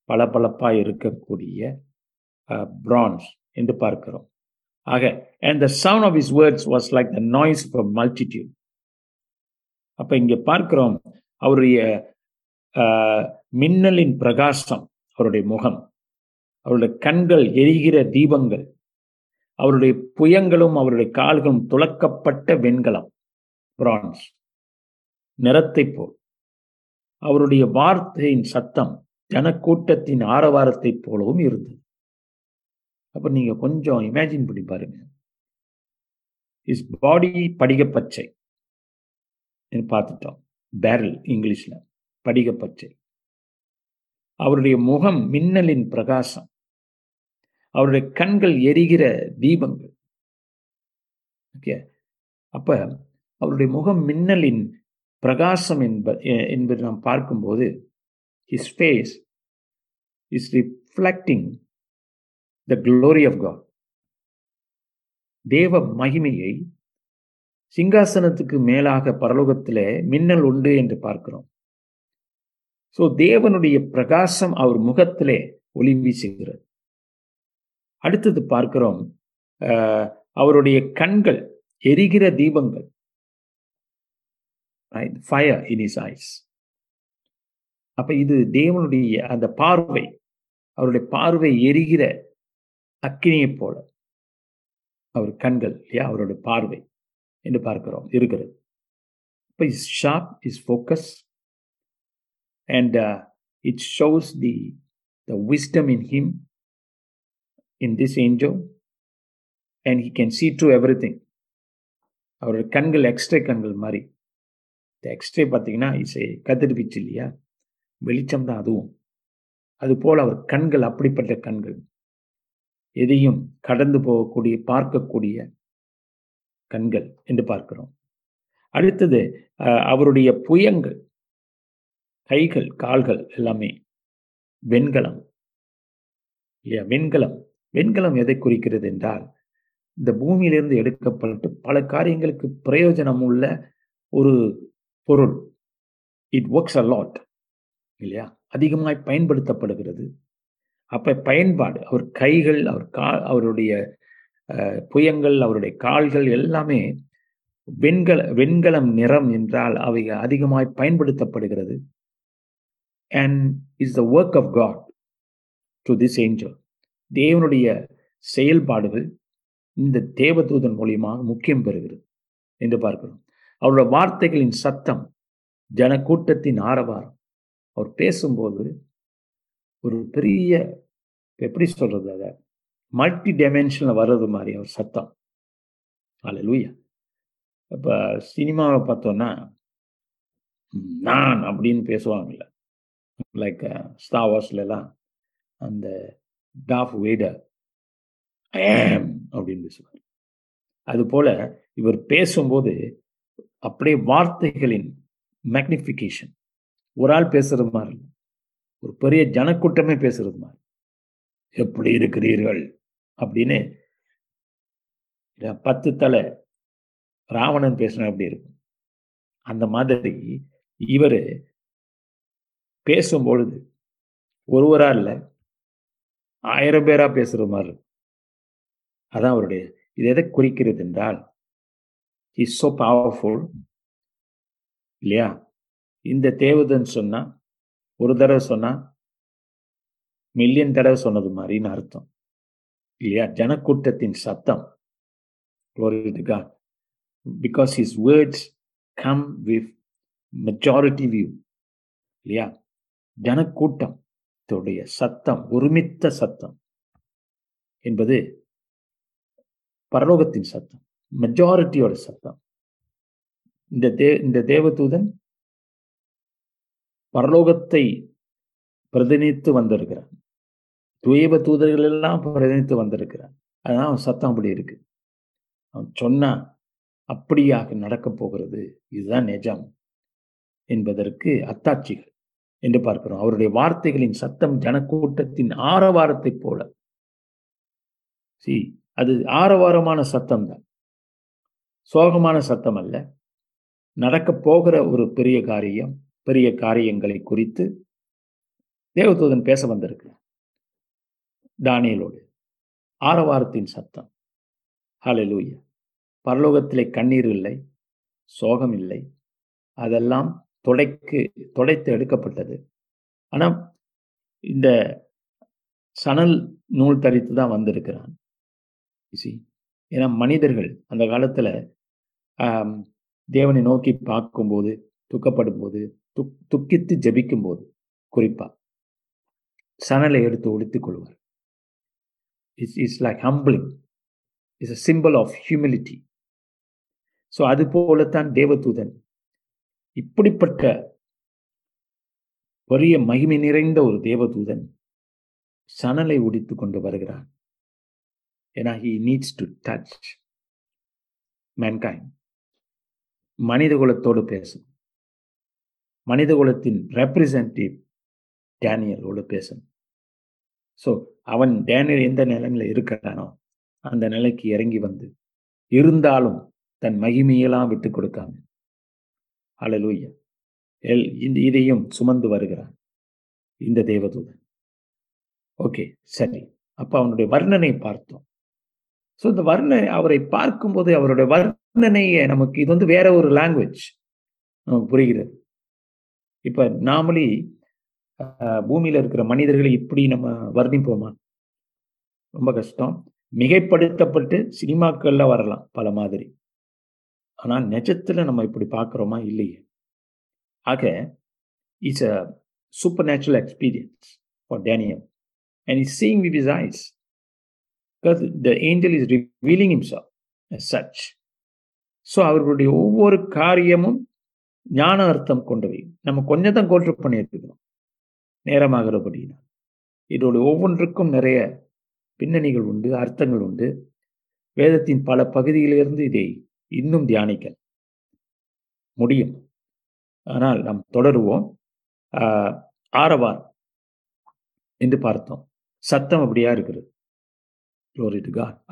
பளபளப்பாக இருக்கக்கூடிய Uh, பிரான்ஸ் என்று பார்க்கிறோம். ஆக and the sound of his words was like the noise of a multitude அப்ப இங்கே பார்க்கிறோம் அவருடைய uh, மின்னலின் பிரகாசம் அவருடைய முகம் அவருடைய கண்கள் எரிகிற தீபங்கள் அவருடைய புயங்களும் அவருடைய கால்களும் துளக்கப்பட்ட வெண்கலம் பிரான்ஸ் நிறத்தை போல். அவருடைய வார்த்தையின் சத்தம் ஜனக்கூட்டத்தின் ஆரவாரத்தை போலவும் இருந்தது. அப்போ நீங்கள் கொஞ்சம் இமேஜின் பண்ணி பாருங்க. இஸ் பாடி படிக பச்சை பார்த்துட்டோம். பேரல் இங்கிலீஷில். படிக பச்சை அவருடைய முகம் மின்னலின் பிரகாசம். அவருடைய கண்கள் எரிகிற தீபங்கள். ஓகே அப்போ அவருடைய முகம் மின்னலின் பிரகாசம் என்ப என்பது நாம் பார்க்கும்போது his face is reflecting the glory of God தேவ மகிமையை சிங்காசனத்துக்கு மேலாக பரலோகத்தில் மின்னல் உண்டு என்று பார்க்கிறோம். ஸோ தேவனுடைய பிரகாசம் அவர் முகத்திலே ஒளி வீசுகிறது. அடுத்தது பார்க்கிறோம் அவருடைய கண்கள் எரிகிற தீபங்கள். ஃபயர் இன் இஸ் ஐஸ் அப்ப இது தேவனுடைய அந்த பார்வை. அவருடைய பார்வை எரிகிற அக்கினியை போல அவர் கண்கள் இல்லையா? அவரோட பார்வை என்று பார்க்கிறோம் இருக்கிறது. இப்போ is sharp is focus and it shows the the wisdom in him in this angel and he can see to everything அவரோட கண்கள் எக்ஸ்ட்ரே கண்கள் மாதிரி. இந்த எக்ஸ்ட்ரே பார்த்தீங்கன்னா இசை கதிர்வீச்சு இல்லையா? வெளிச்சம் தான் அதுவும். அதுபோல் அவர் கண்கள் அப்படிப்பட்ட கண்கள். எதையும் கடந்து போகக்கூடிய பார்க்கக்கூடிய கண்கள் என்று பார்க்கிறோம். அடுத்தது அவருடைய புயங்கள் கைகள் கால்கள் எல்லாமே வெண்கலம். இல்லையா? வெண்கலம். வெண்கலம் எதை குறிக்கிறது என்றால் இந்த பூமியிலிருந்து எடுக்கப்பட்டு பல காரியங்களுக்கு பிரயோஜனம் உள்ள ஒரு பொருள். இட் ஒர்க்ஸ் அ லாட் இல்லையா? அதிகமாய் பயன்படுத்தப்படுகிறது. அப்ப பயன்பாடு அவர் கைகள் அவர் கா அவருடைய புயங்கள் அவருடைய கால்கள் எல்லாமே வெண்கல வெண்கலம் நிறம் என்றால் அவை அதிகமாய் பயன்படுத்தப்படுகிறது. And is the work of God to this angel தேவனுடைய செயல்பாடுகள் இந்த தேவதூதன் மூலியமாக முக்கியம் பெறுகிறது என்று பார்க்கிறோம். அவருடைய வார்த்தைகளின் சத்தம் ஜனக்கூட்டத்தின் ஆரவாரம். அவர் பேசும்போது ஒரு பெரிய எப்படி சொல்றது அதை? மல்டி டைமென்ஷனில் வர்றது மாதிரி ஒரு சத்தம். அல்ல லூயா இப்போ சினிமாவை பார்த்தோன்னா நான் அப்படின்னு பேசுவாங்கல்ல லைக் ஸ்டாவாஸ்லாம் அந்த டாஃப் வேடர் ஏம் அப்படின்னு பேசுவார். அது போல இவர் பேசும்போது அப்படியே வார்த்தைகளின் மேக்னிஃபிகேஷன் ஒரு ஆள் பேசுறது மாதிரி இல்லை. ஒரு பெரிய ஜனக்கூட்டமே பேசுறது மாதிரி. எப்படி இருக்கிறீர்கள்? அப்படின்னு பத்து தலை ராவணன் பேசின அப்படி இருக்கும்? அந்த மாதிரி இவர் பேசும்பொழுது ஒருவரா இல்லை ஆயிரம் பேரா பேசுகிற மாதிரி இருக்கும். அதான் அவருடைய இது எதை குறிக்கிறது என்றால் இஸ் சோ பவர்ஃபுல் இல்லையா? இந்த தேவதன் சொன்னா ஒரு தடவை சொன்னா மில்லியன் தடவை சொன்னது மாதிரின்னு அர்த்தம். இல்லையா? ஜனக்கூட்டத்தின் சத்தம். Because his words come with majority view இல்லையா? ஜனக்கூட்டத்துடைய சத்தம் ஒருமித்த சத்தம் என்பது பரலோகத்தின் சத்தம் மெஜாரிட்டியோட சத்தம். இந்த தே இந்த தேவதூதன் பரலோகத்தை பிரதிநிதித்து வந்திருக்கிறான் துயப தூதர்கள் எல்லாம் பிரதிநிதித்து வந்திருக்கிறான் அதனால் அவன் சத்தம் அப்படி இருக்கு. அவன் சொன்னா அப்படியாக நடக்கப் போகிறது. இதுதான் நிஜம் என்பதற்கு அத்தாட்சிகள் என்று பார்க்கிறோம். அவருடைய வார்த்தைகளின் சத்தம் ஜனக்கூட்டத்தின் ஆரவாரத்தை போல. சி அது ஆரவாரமான சத்தம் தான் சோகமான சத்தம் அல்ல. நடக்க போகிற ஒரு பெரிய காரியம் பெரிய காரியங்களை குறித்து தேவதூதன் பேச வந்திருக்கு தானியலோடு. ஆரவாரத்தின் சத்தம். ஹலலூயா பரலோகத்திலே கண்ணீர் இல்லை சோகம் இல்லை. அதெல்லாம் தொடைக்கு தொடைத்து எடுக்கப்பட்டது. ஆனால் இந்த சணல் நூல் தரித்து தான் வந்திருக்கிறான். ஏன்னா மனிதர்கள் அந்த காலத்தில் தேவனை நோக்கி பார்க்கும்போது துக்கப்படும் போது துக் துக்கித்து ஜபிக்கும் போது குறிப்பா சணலை எடுத்து ஒழித்துக் கொள்வார். It's it's like humbling is a symbol of humility so அது போலத்தான் தேவதூதன் இப்படிப்பட்ட பெரிய மகிமை நிறைந்த ஒரு தேவதூதன் சணலை உடித்து கொண்டு வருகிறான் ஏன்னா he needs to touch mankind மனித குலத்தோடு பேசும். மனித குலத்தின் ரெப்ரசன்டேட்டிவ் டேனியலோடு பேசணும் ஸோ அவன் டேனியல் எந்த நிலையில் இருக்கிறானோ அந்த நிலைக்கு இறங்கி வந்து இருந்தாலும் தன் மகிமையெல்லாம் விட்டு கொடுக்காம அலலூயா எல் இந்த இதையும் சுமந்து வருகிறான் இந்த தேவதூதன். ஓகே சரி அப்போ அவனுடைய வர்ணனை பார்த்தோம். ஸோ இந்த வர்ணனை அவரை பார்க்கும்போது அவருடைய வர்ணனையை நமக்கு இது வந்து வேற ஒரு லாங்குவேஜ் நமக்கு புரிகிறது. இப்ப நாமளி பூமியில இருக்கிற மனிதர்களை இப்படி நம்ம வர்ணிப்போமா? ரொம்ப கஷ்டம். மிகைப்படுத்தப்பட்டு சினிமாக்கள்ல வரலாம் பல மாதிரி. ஆனால் நிஜத்துல நம்ம இப்படி பார்க்குறோமா? இல்லையே. ஆக it's a supernatural experience for Daniel and is seeing with his eyes because the angel is revealing himself such so அவர்களுடைய ஒவ்வொரு காரியமும் ஞான அர்த்தம் கொண்டவை. நம்ம கொஞ்சம் தான் கோட்ரு பண்ணியிருக்கிறோம் நேரமாகிறபடினால் இதோட ஒவ்வொன்றுக்கும் நிறைய பின்னணிகள் உண்டு அர்த்தங்கள் உண்டு. வேதத்தின் பல பகுதியிலிருந்து இதை இன்னும் தியானிக்க முடியும். ஆனால் நாம் தொடருவோம். ஆரவார் என்று பார்த்தோம். சத்தம் அப்படியா இருக்கிறது?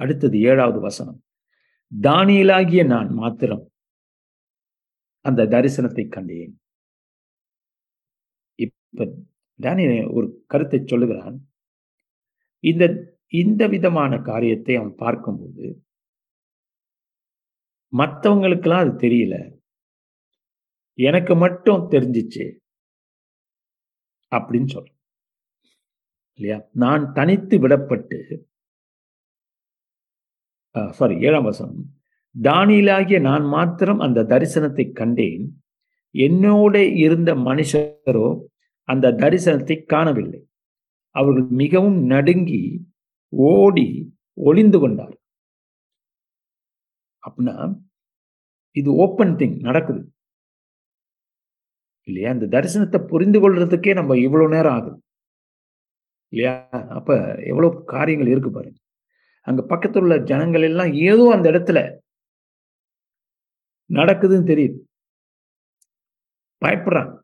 அடுத்தது ஏழாவது வசனம். தானியலாகிய நான் மாத்திரம் அந்த தரிசனத்தை கண்டேன். இப்ப தானிய ஒரு கருத்தை சொல்லுகிறான். இந்த இந்த விதமான காரியத்தை அவன் பார்க்கும்போது மற்றவங்களுக்கெல்லாம் அது தெரியல. எனக்கு மட்டும் தெரிஞ்சிச்சு. அப்படின்னு சொல்ற இல்லையா? நான் தனித்து விடப்பட்டு சாரி ஏழாம் வசனம். தானியலாகிய நான் மாத்திரம் அந்த தரிசனத்தை கண்டேன். என்னோட இருந்த மனுஷரோ அந்த தரிசனத்தை காணவில்லை. அவர்கள் மிகவும் நடுங்கி ஓடி ஒளிந்து கொண்டார் அப்படின்னா இது ஓப்பன் திங் நடக்குது. இல்லையா? அந்த தரிசனத்தை புரிந்து கொள்றதுக்கே நம்ம இவ்வளவு நேரம் ஆகுது. இல்லையா? அப்ப எவ்வளவு காரியங்கள் இருக்கு பாருங்க. அங்க பக்கத்துல உள்ள ஜனங்கள் எல்லாம் ஏதோ அந்த இடத்துல நடக்குதுன்னு தெரியுது. பயப்படுறாங்க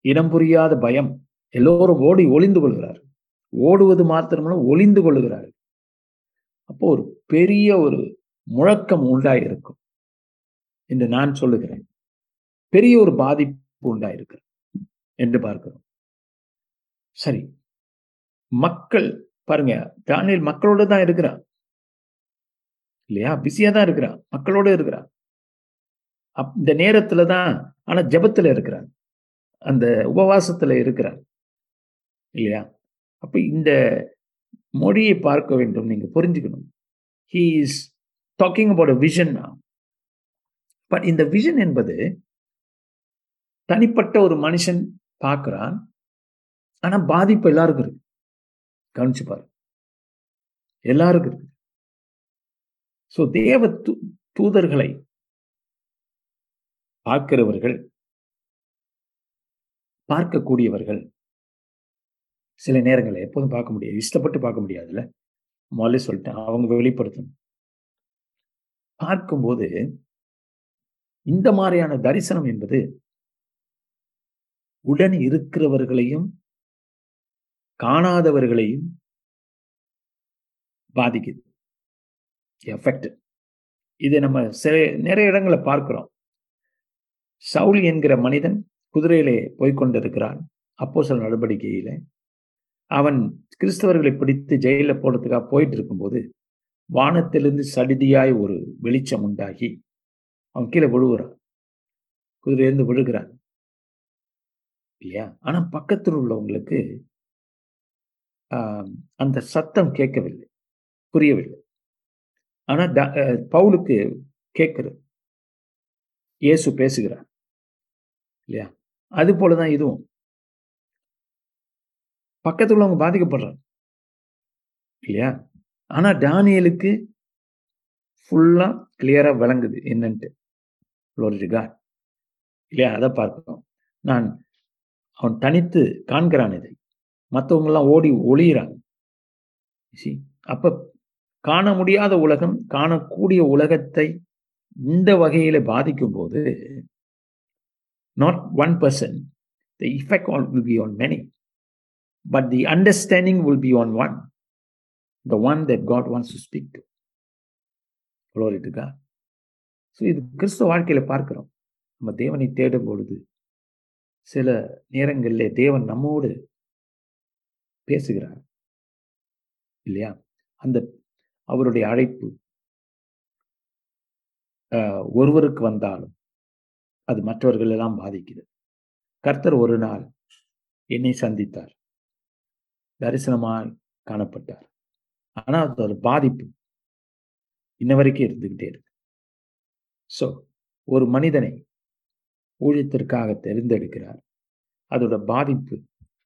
இனம் புரியாத பயம். எல்லோரும் ஓடி ஒளிந்து கொள்கிறார் ஓடுவது மாத்திரமல்ல ஒளிந்து கொள்கிறார் அப்போ ஒரு பெரிய ஒரு முழக்கம் உண்டாயிருக்கும். என்று நான் சொல்லுகிறேன். பெரிய ஒரு பாதிப்பு உண்டாயிருக்கிறது என்று பார்க்கிறோம். சரி. மக்கள் பாருங்க தானியல் மக்களோட தான் இருக்கிறான். இல்லையா? பிஸியா தான் இருக்கிறான். மக்களோட இருக்கிறான். அப் இந்த நேரத்துல தான் ஆனா ஜெபத்துல இருக்கிறார். அந்த உபவாசத்துல இருக்கிறார். இல்லையா? அப்ப இந்த மொழியை பார்க்க வேண்டும். நீங்க புரிஞ்சுக்கணும். He is talking about vision but இந்த விஷன் என்பது தனிப்பட்ட ஒரு மனுஷன் பார்க்குறான் ஆனால் பாதிப்பு எல்லாருக்கும் இருக்கு. கவனிச்சு பாரு எல்லாருக்கும் இருக்கு. ஸோ தேவ தூ தூதர்களை பார்க்கிறவர்கள் பார்க்கக்கூடியவர்கள் சில நேரங்களில் எப்போதும் பார்க்க முடியாது. இஷ்டப்பட்டு பார்க்க முடியாதுல்ல. முதல்ல சொல்லிட்டேன் அவங்க வெளிப்படுத்தணும். பார்க்கும்போது இந்த மாதிரியான தரிசனம் என்பது உடன் இருக்கிறவர்களையும் காணாதவர்களையும் பாதிக்குது. எஃபெக்ட் இதை நம்ம சில நிறைய இடங்களை பார்க்கிறோம். சவுல் என்கிற மனிதன் குதிரையிலே போய்கொண்டிருக்கிறான் அப்போ சில நடவடிக்கையில அவன் கிறிஸ்தவர்களை பிடித்து ஜெயிலில் போடுறதுக்காக போயிட்டு இருக்கும்போது வானத்திலிருந்து சடிதியாய் ஒரு வெளிச்சம் உண்டாகி அவன் கீழே விழுகிறான் குதிரையிலேருந்து விழுகிறான். இல்லையா? ஆனால் பக்கத்தில் உள்ளவங்களுக்கு அந்த சத்தம் கேட்கவில்லை. புரியவில்லை. ஆனால் பவுலுக்கு கேட்குறது. இயேசு பேசுகிறார். இல்லையா? அது போலதான் இதுவும். பக்கத்தில் உள்ளவங்க பாதிக்கப்படுறாங்க. இல்லையா? ஆனால் டானியலுக்கு ஃபுல்லாக கிளியராக விளங்குது. என்னன்ட்டு. இல்லையா? அதை பார்க்கணும். நான் அவன் தனித்து காண்கிறான் இதை. மற்றவங்கெல்லாம் ஓடி ஒளியிறாங்க. அப்போ காண முடியாத உலகம் காணக்கூடிய உலகத்தை இந்த வகையில் பாதிக்கும் போது not one person effect will all on be But many but the understanding will be the one the one wants God speak to. Speak to God. So இது கிறிஸ்துவ வாழ்க்கையில் பார்க்கிறோம். நம்ம தேவனை தேடும் பொழுது சில நேரங்களில் தேவன் நம்மோடு பேசுகிறார். இல்லையா? அந்த அவருடைய அழைப்பு ஒருவருக்கு வந்தாலும் அது மற்றவர்கள் எல்லாம் பாதிக்குது கர்த்தர் ஒரு நாள் என்னை சந்தித்தார். தரிசனமாய் காணப்பட்டார். ஆனால் அது ஒரு பாதிப்பு. இன்ன வரைக்கும் இருந்துக்கிட்டே இருக்கு. ஸோ ஒரு மனிதனை ஊழியத்திற்காக தெரிந்தெடுக்கிறார். அதோட பாதிப்பு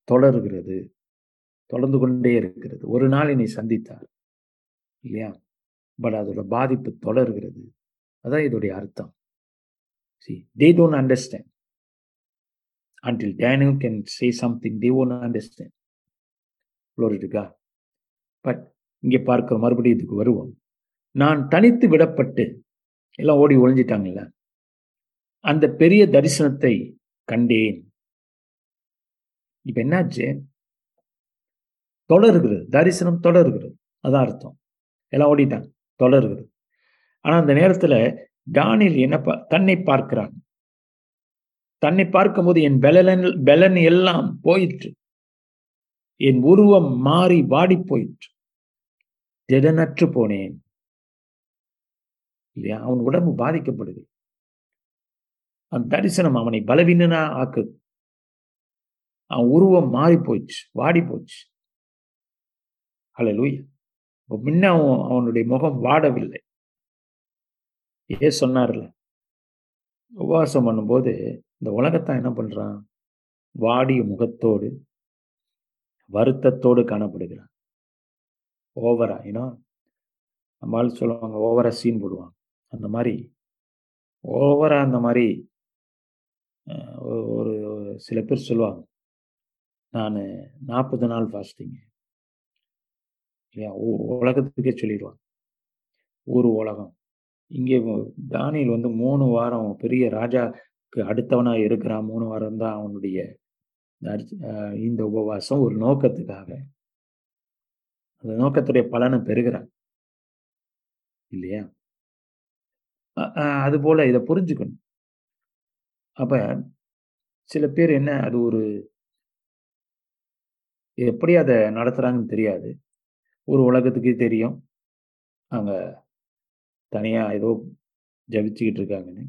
தொடர்கிறது. தொடர்ந்து கொண்டே இருக்கிறது. ஒரு நாள் என்னை சந்தித்தார். இல்லையா? பட் அதோட பாதிப்பு தொடர்கிறது. அதான் இதோடைய அர்த்தம். See, they don't understand. Until Daniel can say can say something they Glory to இருக்கா பட் இங்கே பார்க்குற மறுபடியும் இதுக்கு வருவோம். நான் தனித்து விடப்பட்டு எல்லாம் ஓடி ஒழிஞ்சிட்டாங்கல்ல அந்த பெரிய தரிசனத்தை கண்டேன். இப்ப என்னாச்சு? தொடர்கிறது. தரிசனம் தொடர்கிறது. அதான் அர்த்தம். எல்லாம் ஓடிட்டாங்க. தொடர்கிறது. ஆனா அந்த நேரத்துல டானில் என்ன தன்னை பார்க்கிறான். தன்னை பார்க்கும்போது என் பெலன் பெலன் எல்லாம் போயிற்று. என் உருவம் மாறி வாடி போயிற்று. திடனற்று போனேன். இல்லையா? அவன் உடம்பு பாதிக்கப்படுது. அந்த தரிசனம் அவனை பலவீனனா ஆக்குது அவன் உருவம் மாறி போயிடுச்சு வாடி போச்சு அலை லூயா முன்ன அவன் அவனுடைய முகம் வாடவில்லை. ஏ சொன்னார்ல. உபவாசம் பண்ணும்போது இந்த உலகத்தான் என்ன பண்ணுறான் வாடிய முகத்தோடு வருத்தத்தோடு காணப்படுகிறான். ஓவரா ஏன்னா நம்மளால் சொல்லுவாங்க ஓவரா சீன் போடுவாங்க. அந்த மாதிரி ஓவரா அந்த மாதிரி ஒரு சில பேர் சொல்லுவாங்க. நான் நாற்பது நாள் ஃபாஸ்டிங் இல்லையா? உலகத்துக்கே சொல்லிடுவாங்க. ஒரு உலகம். இங்கே தானியல் வந்து மூணு வாரம் பெரிய ராஜாக்கு அடுத்தவனாக இருக்கிறான் மூணு வாரம் தான் அவனுடைய இந்த உபவாசம் ஒரு நோக்கத்துக்காக. அந்த நோக்கத்துடைய பலனை பெறுகிறான். இல்லையா? அது போல இதை புரிஞ்சுக்கணும். அப்ப சில பேர் என்ன அது ஒரு எப்படி அதை நடத்துறாங்கன்னு தெரியாது. ஒரு உலகத்துக்கு தெரியும். அவங்க தனியா ஏதோ ஜபிச்சுக்கிட்டு இருக்காங்கன்னு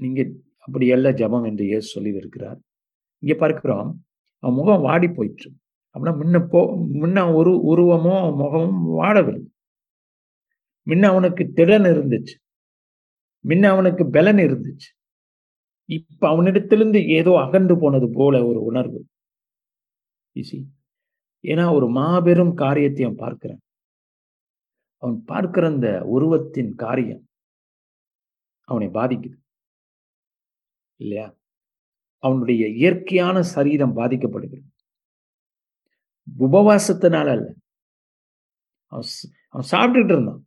நீங்க அப்படி அல்ல ஜபம் என்று இயேசு சொல்லி இருக்கிறார் இங்க பார்க்கிறோம் அவன் முகம் வாடி போயிற்று. அப்படின்னா முன்ன போ முன்ன ஒரு உருவமும் அவன் முகமும் வாடவில்லை. முன்ன அவனுக்கு திறன் இருந்துச்சு. முன்ன அவனுக்கு பலன் இருந்துச்சு. இப்ப அவனிடத்திலிருந்து ஏதோ அகன்று போனது போல ஒரு உணர்வு. ஏன்னா ஒரு மாபெரும் காரியத்தை அவன் அவன் பார்க்கிற அந்த உருவத்தின் காரியம் அவனை பாதிக்குது. இல்லையா? அவனுடைய இயற்கையான சரீரம் பாதிக்கப்படுகிறது. உபவாசத்தினால அல்ல. அவன் அவன் சாப்பிட்டுட்டு இருந்தான்.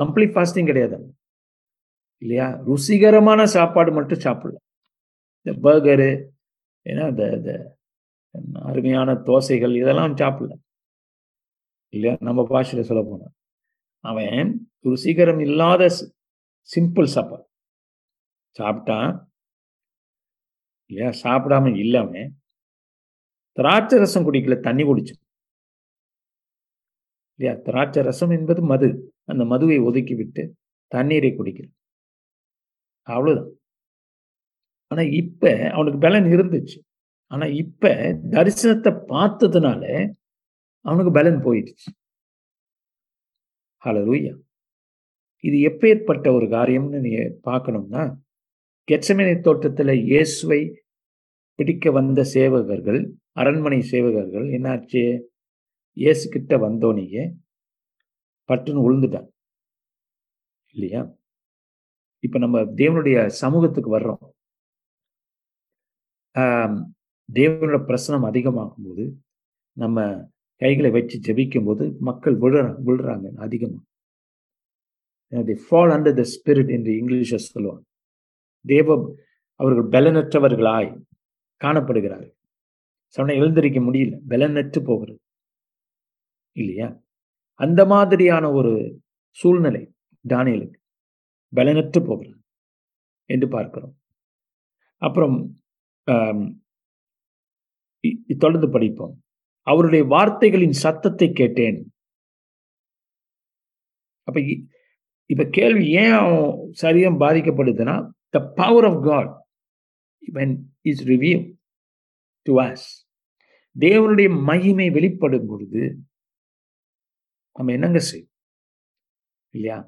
கம்ப்ளீட் ஃபாஸ்டிங் கிடையாது இல்லையா? ருசிகரமான சாப்பாடு மட்டும் சாப்பிடல. இந்த பர்கரு ஏன்னா இந்த இந்த அருமையான தோசைகள் இதெல்லாம் சாப்பிடல. இல்லையா? நம்ம பாஷையில சொல்ல போனா. அவன் ருசிகரம் இல்லாத சிம்பிள் சாப்பாடு. சாப்பிட்டான் இல்லையா சாப்பிடாம இல்லாம அவன் திராட்சை ரசம் குடிக்கல தண்ணி குடிச்சான் இல்லையா திராட்சை ரசம் என்பது மது. அந்த மதுவை ஒதுக்கி விட்டு தண்ணீரை குடிக்கிறான் அவ்வளவுதான். ஆனா இப்ப அவனுக்கு பலன் இருந்துச்சு. ஆனா இப்ப தரிசனத்தை பார்த்ததுனால அவனுக்கு பலன் போயிடுச்சு. ஹலலூயா இது எப்பேற்பட்ட ஒரு காரியம்னு நீ பார்க்கணும்னா கெச்சமனை தோட்டத்தில் இயேசுவை பிடிக்க வந்த சேவகர்கள் அரண்மனை சேவகர்கள் என்னாச்சு? இயேசு கிட்ட வந்தோனீங்க பட்டுன்னு உழுந்துட்டான் இல்லையா? இப்போ நம்ம தேவனுடைய சமூகத்துக்கு வர்றோம். தேவனோட பிரசனம் அதிகமாகும் போது நம்ம கைகளை வச்சு ஜெபிக்கும் போது மக்கள் விழுறாங்க விழுறாங்க அதிகமாக the fall under the spirit என்று இங்கிலீஷை சொல்லுவாங்க. தேவ அவர்கள் பலனற்றவர்களாய் காணப்படுகிறார்கள். சொன்ன எழுந்திருக்க முடியல பலனற்று போகிறது. இல்லையா? அந்த மாதிரியான ஒரு சூழ்நிலை தானியலுக்கு பலனற்று போகிறது என்று பார்க்கிறோம். அப்புறம் இ- தொடர்ந்து படிப்போம். அவருடைய வார்த்தைகளின் சத்தத்தை கேட்டேன். அப்ப இப்ப கேள்வி ஏன் அவன் சரீரம் பாதிக்கப்படுதுன்னா the power of God when is revealed to us. தேவனுடைய மகிமை வெளிப்படும் பொழுது நம்ம என்னங்க செய்யும் இல்லையா?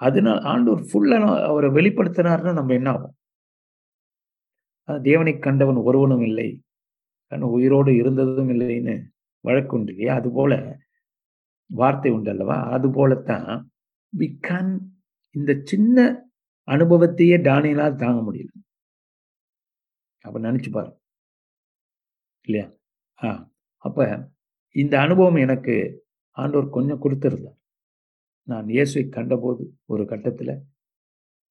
அதனால ஆண்டவர் ஃபுல்லா அவரை வெளிப்படுத்தினார்னா நம்ம என்ன ஆகும்? தேவனை கண்டவன் ஒருவனும் இல்லை. உயிரோடு இருந்ததும் இல்லைன்னு வழக்குண்டு இல்லையா அதுபோல வார்த்தை உண்டு அல்லவா அது போலத்தான் வி can இந்த சின்ன அனுபவத்தையே டானியலால் தாங்க முடியல. அப்ப நினைச்சு பாரு இல்லையா? ஆ அப்ப இந்த அனுபவம் எனக்கு ஆண்டோர் கொஞ்சம் கொடுத்துருந்தார். நான் இயேசுவை கண்டபோது ஒரு கட்டத்தில்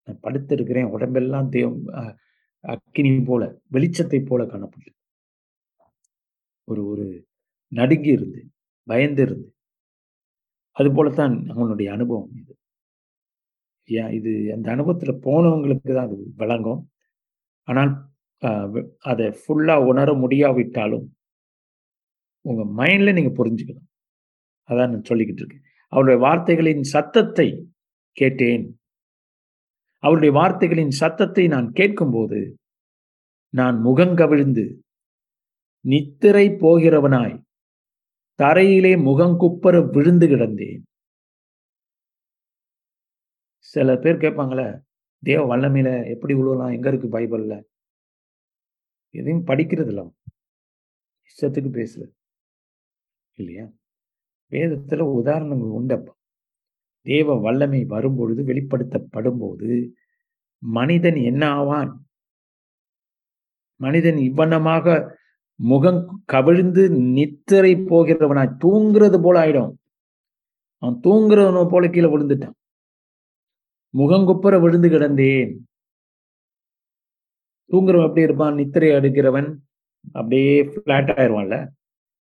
நான் படுத்திருக்கிறேன் உடம்பெல்லாம் தேவ அக்கினி போல வெளிச்சத்தை போல காணப்பட்டது. ஒரு ஒரு நடுங்கி இருந்து பயந்து இருந்து அது அவனுடைய அனுபவம் இது. ஏன்? இது அந்த அனுபவத்தில் போனவங்களுக்கு தான் அது வழங்கும் ஆனால் அதை ஃபுல்லாக உணர முடியாவிட்டாலும் உங்கள் மைண்ட்ல நீங்கள் புரிஞ்சுக்கலாம் அதான் நான் சொல்லிக்கிட்டு இருக்கேன். அவருடைய வார்த்தைகளின் சத்தத்தை கேட்டேன். அவருடைய வார்த்தைகளின் சத்தத்தை நான் கேட்கும்போது நான் முகங்கவிழ்ந்து நித்திரை போகிறவனாய். தரையிலே முகங்குப்பர விழுந்து கிடந்தேன். சில பேர் கேட்பாங்களே தேவ வல்லமையில எப்படி விழுவலாம் எங்க இருக்கு பைபிள்ல? எதையும் படிக்கிறது இல்ல இஷ்டத்துக்கு பேசுறது இல்லையா? வேதத்துல உதாரணங்கள் உண்டப்பா. தேவ வல்லமை வரும்பொழுது வெளிப்படுத்தப்படும் போது மனிதன் என்ன ஆவான்? மனிதன் இவ்வண்ணமாக முகம் கவிழ்ந்து நித்திரை போகிறவனா தூங்குறது போல ஆயிடும். அவன் தூங்குறவன போல கீழே விழுந்துட்டான். முகங்குப்புற விழுந்து கிடந்தேன். தூங்குறவன் எப்படி இருப்பான் நித்திரை அடுக்கிறவன் அப்படியே பிளாட் ஆயிருவான்ல?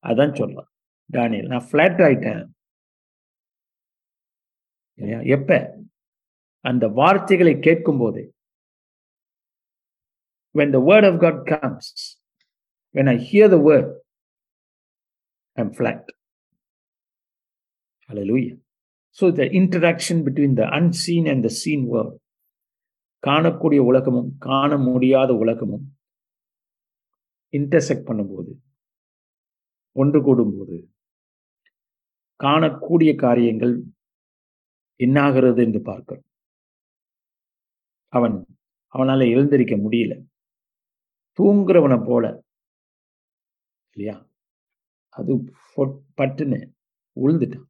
அதான் சொல்றான் டானியல். நான் பிளாட் ஆயிட்டேன். எப்ப? அந்த வார்த்தைகளை கேட்கும் போது when the word of God comes when I hear the word I'm flat hallelujah. So the interaction between the unseen and the seen world காணக்கூடிய உலகமும் காண முடியாத உலகமும் இன்டர்செக்ட் பண்ணும்போது ஒன்று கூடும்போது காணக்கூடிய காரியங்கள் என்னாகிறது என்று பார்க்கிறோம். அவன் அவனால் எழுந்திருக்க முடியல. தூங்குறவனை போல இல்லையா? அது பட்டுன்னு உழுந்துட்டான்.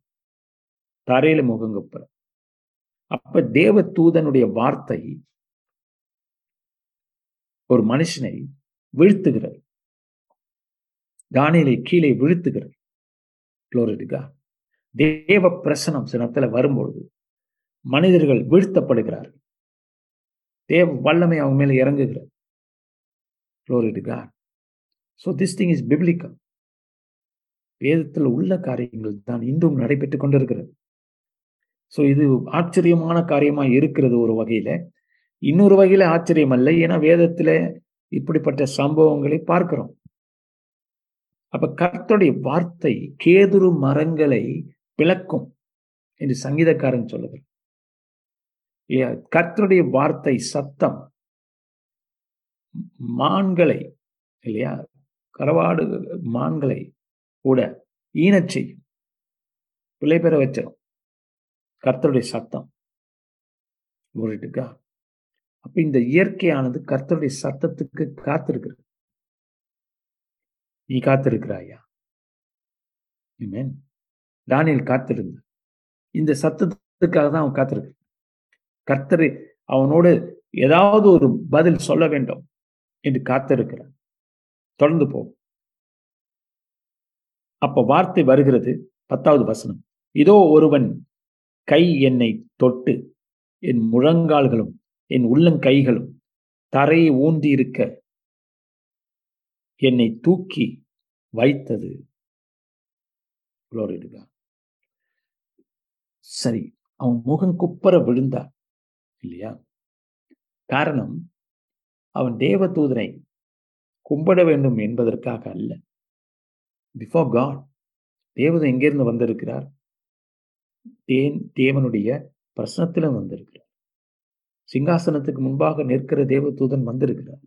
தரையில முகங்கப்புற அப்ப தேவ தூதனுடைய வார்த்தை ஒரு மனுஷனை வீழ்த்துகிறது. தானியலை கீழே வீழ்த்துகிறது. Glory தேவ பிரசனம் சினத்துல வரும்பொழுது மனிதர்கள் வீழ்த்தப்படுகிறார்கள். தேவ வல்லமை அவங்க மேல இறங்குகிறது. Glory so this thing is biblical வேதத்தில் உள்ள காரியங்கள் தான் இன்றும் நடைபெற்று கொண்டிருக்கிறது. ஸோ இது ஆச்சரியமான காரியமாக இருக்கிறது ஒரு வகையில். இன்னொரு வகையில் ஆச்சரியம் அல்ல ஏன்னா வேதத்தில் இப்படிப்பட்ட சம்பவங்களை பார்க்கிறோம். அப்ப கர்த்தருடைய வார்த்தை கேதுரு மரங்களை பிளக்கும் என்று சங்கீதக்காரன் சொல்லுகிறார் இல்லையா? கர்த்தருடைய வார்த்தை சத்தம் மான்களை இல்லையா? கரவாடு மான்களை கூட ஈனச் செய்யும். பிள்ளை பெற வச்சிடும் கர்த்தருடைய சத்தம். Glory அப்ப இந்த இயற்கையானது கர்த்தருடைய சத்தத்துக்கு காத்திருக்கிறது. நீ காத்திருக்கிறாயா? Amen. காத்திருந்த இந்த சத்தத்துக்காக தான் அவன் காத்திருக்கு கர்த்தரை அவனோடு ஏதாவது ஒரு பதில் சொல்ல வேண்டும் என்று காத்திருக்கிறான். தொடர்ந்து போவோம் அப்ப வார்த்தை வருகிறது பத்தாவது வசனம். இதோ ஒருவன் கை என்னை தொட்டு என் முழங்கால்களும் என் உள்ளங்கைகளும் தரையை ஊன்றி இருக்க என்னை தூக்கி வைத்தது. சரி அவன் முகம் குப்பர விழுந்தான் இல்லையா? காரணம் அவன் தேவதூதனை கும்பிட வேண்டும் என்பதற்காக அல்ல. பிஃபோர் காட் தேவதன் எங்கிருந்து வந்திருக்கிறார்? தேன் தேவனுடைய பிரசனத்திலும் வந்திருக்கிறார். சிங்காசனத்துக்கு முன்பாக நிற்கிற தேவதூதன் வந்திருக்கிறார்.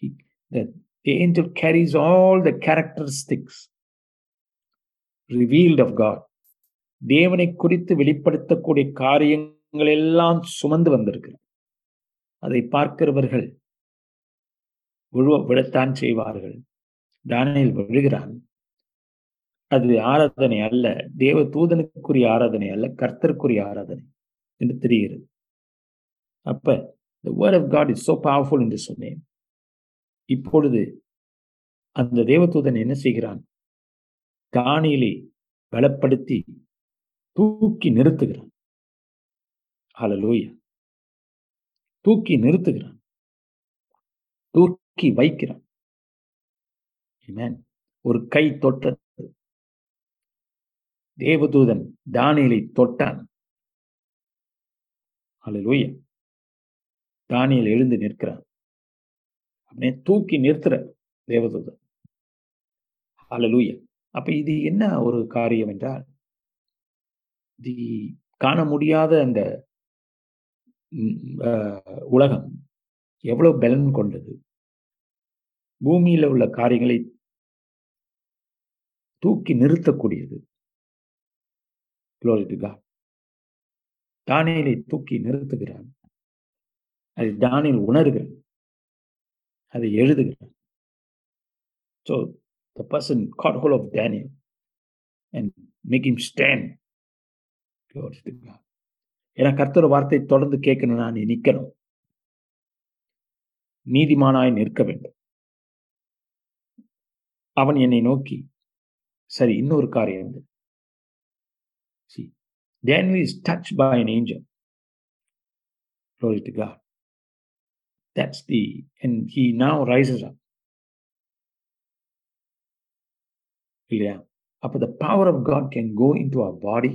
He- the, the angel carries all the characteristics revealed of God. தேவனை குறித்து வெளிப்படுத்தக்கூடிய காரியங்கள் எல்லாம் சுமந்து வந்திருக்கிறார். அதை பார்க்கிறவர்கள் விழுவ விழத்தான் செய்வார்கள். தானியில் விழுகிறான் அது ஆராதனை அல்ல. தேவ தூதனுக்குரிய ஆராதனை அல்ல. கர்த்தருக்குரிய ஆராதனை என்று தெரிகிறது. அப்ப the word of God is so powerful என்று சொன்னேன். இப்பொழுது அந்த தேவதூதன் என்ன செய்கிறான்? தானியலை பலப்படுத்தி தூக்கி நிறுத்துகிறான். ஹalleluya தூக்கி நிறுத்துகிறான். தூக்கி வைக்கிறான். ஒரு கை தொட்டது. தேவதூதன் தானியலை தொட்டான். ஹalleluya தானியல் எழுந்து நிற்கிறான். அப்படியே தூக்கி நிறுத்துற தேவதூதன். ஹalleluya அப்ப இது என்ன ஒரு காரியம் என்றால் தி காண முடியாத அந்த உலகம் எவ்வளவு பலன் கொண்டது. பூமியில் உள்ள காரியங்களை தூக்கி நிறுத்தக்கூடியது. தானியலை தூக்கி நிறுத்துகிறான். அதை தானியல் உணர்கிறான். அதை எழுதுகிறான். So the person God hold of Daniel and make him stand. ஏன்னா கர்த்தர் வார்த்தை தொடர்ந்து கேட்கணும்னா நீ நிற்கணும். நீதிமானாய் நிற்க வேண்டும். அவன் என்னை நோக்கி சரி இன்னொரு காரியம் உண்டு. See, Daniel is touched by an angel. Glory to God. That's the, and he now rises up. இல்லையா அப்போ the power of God can go into our body,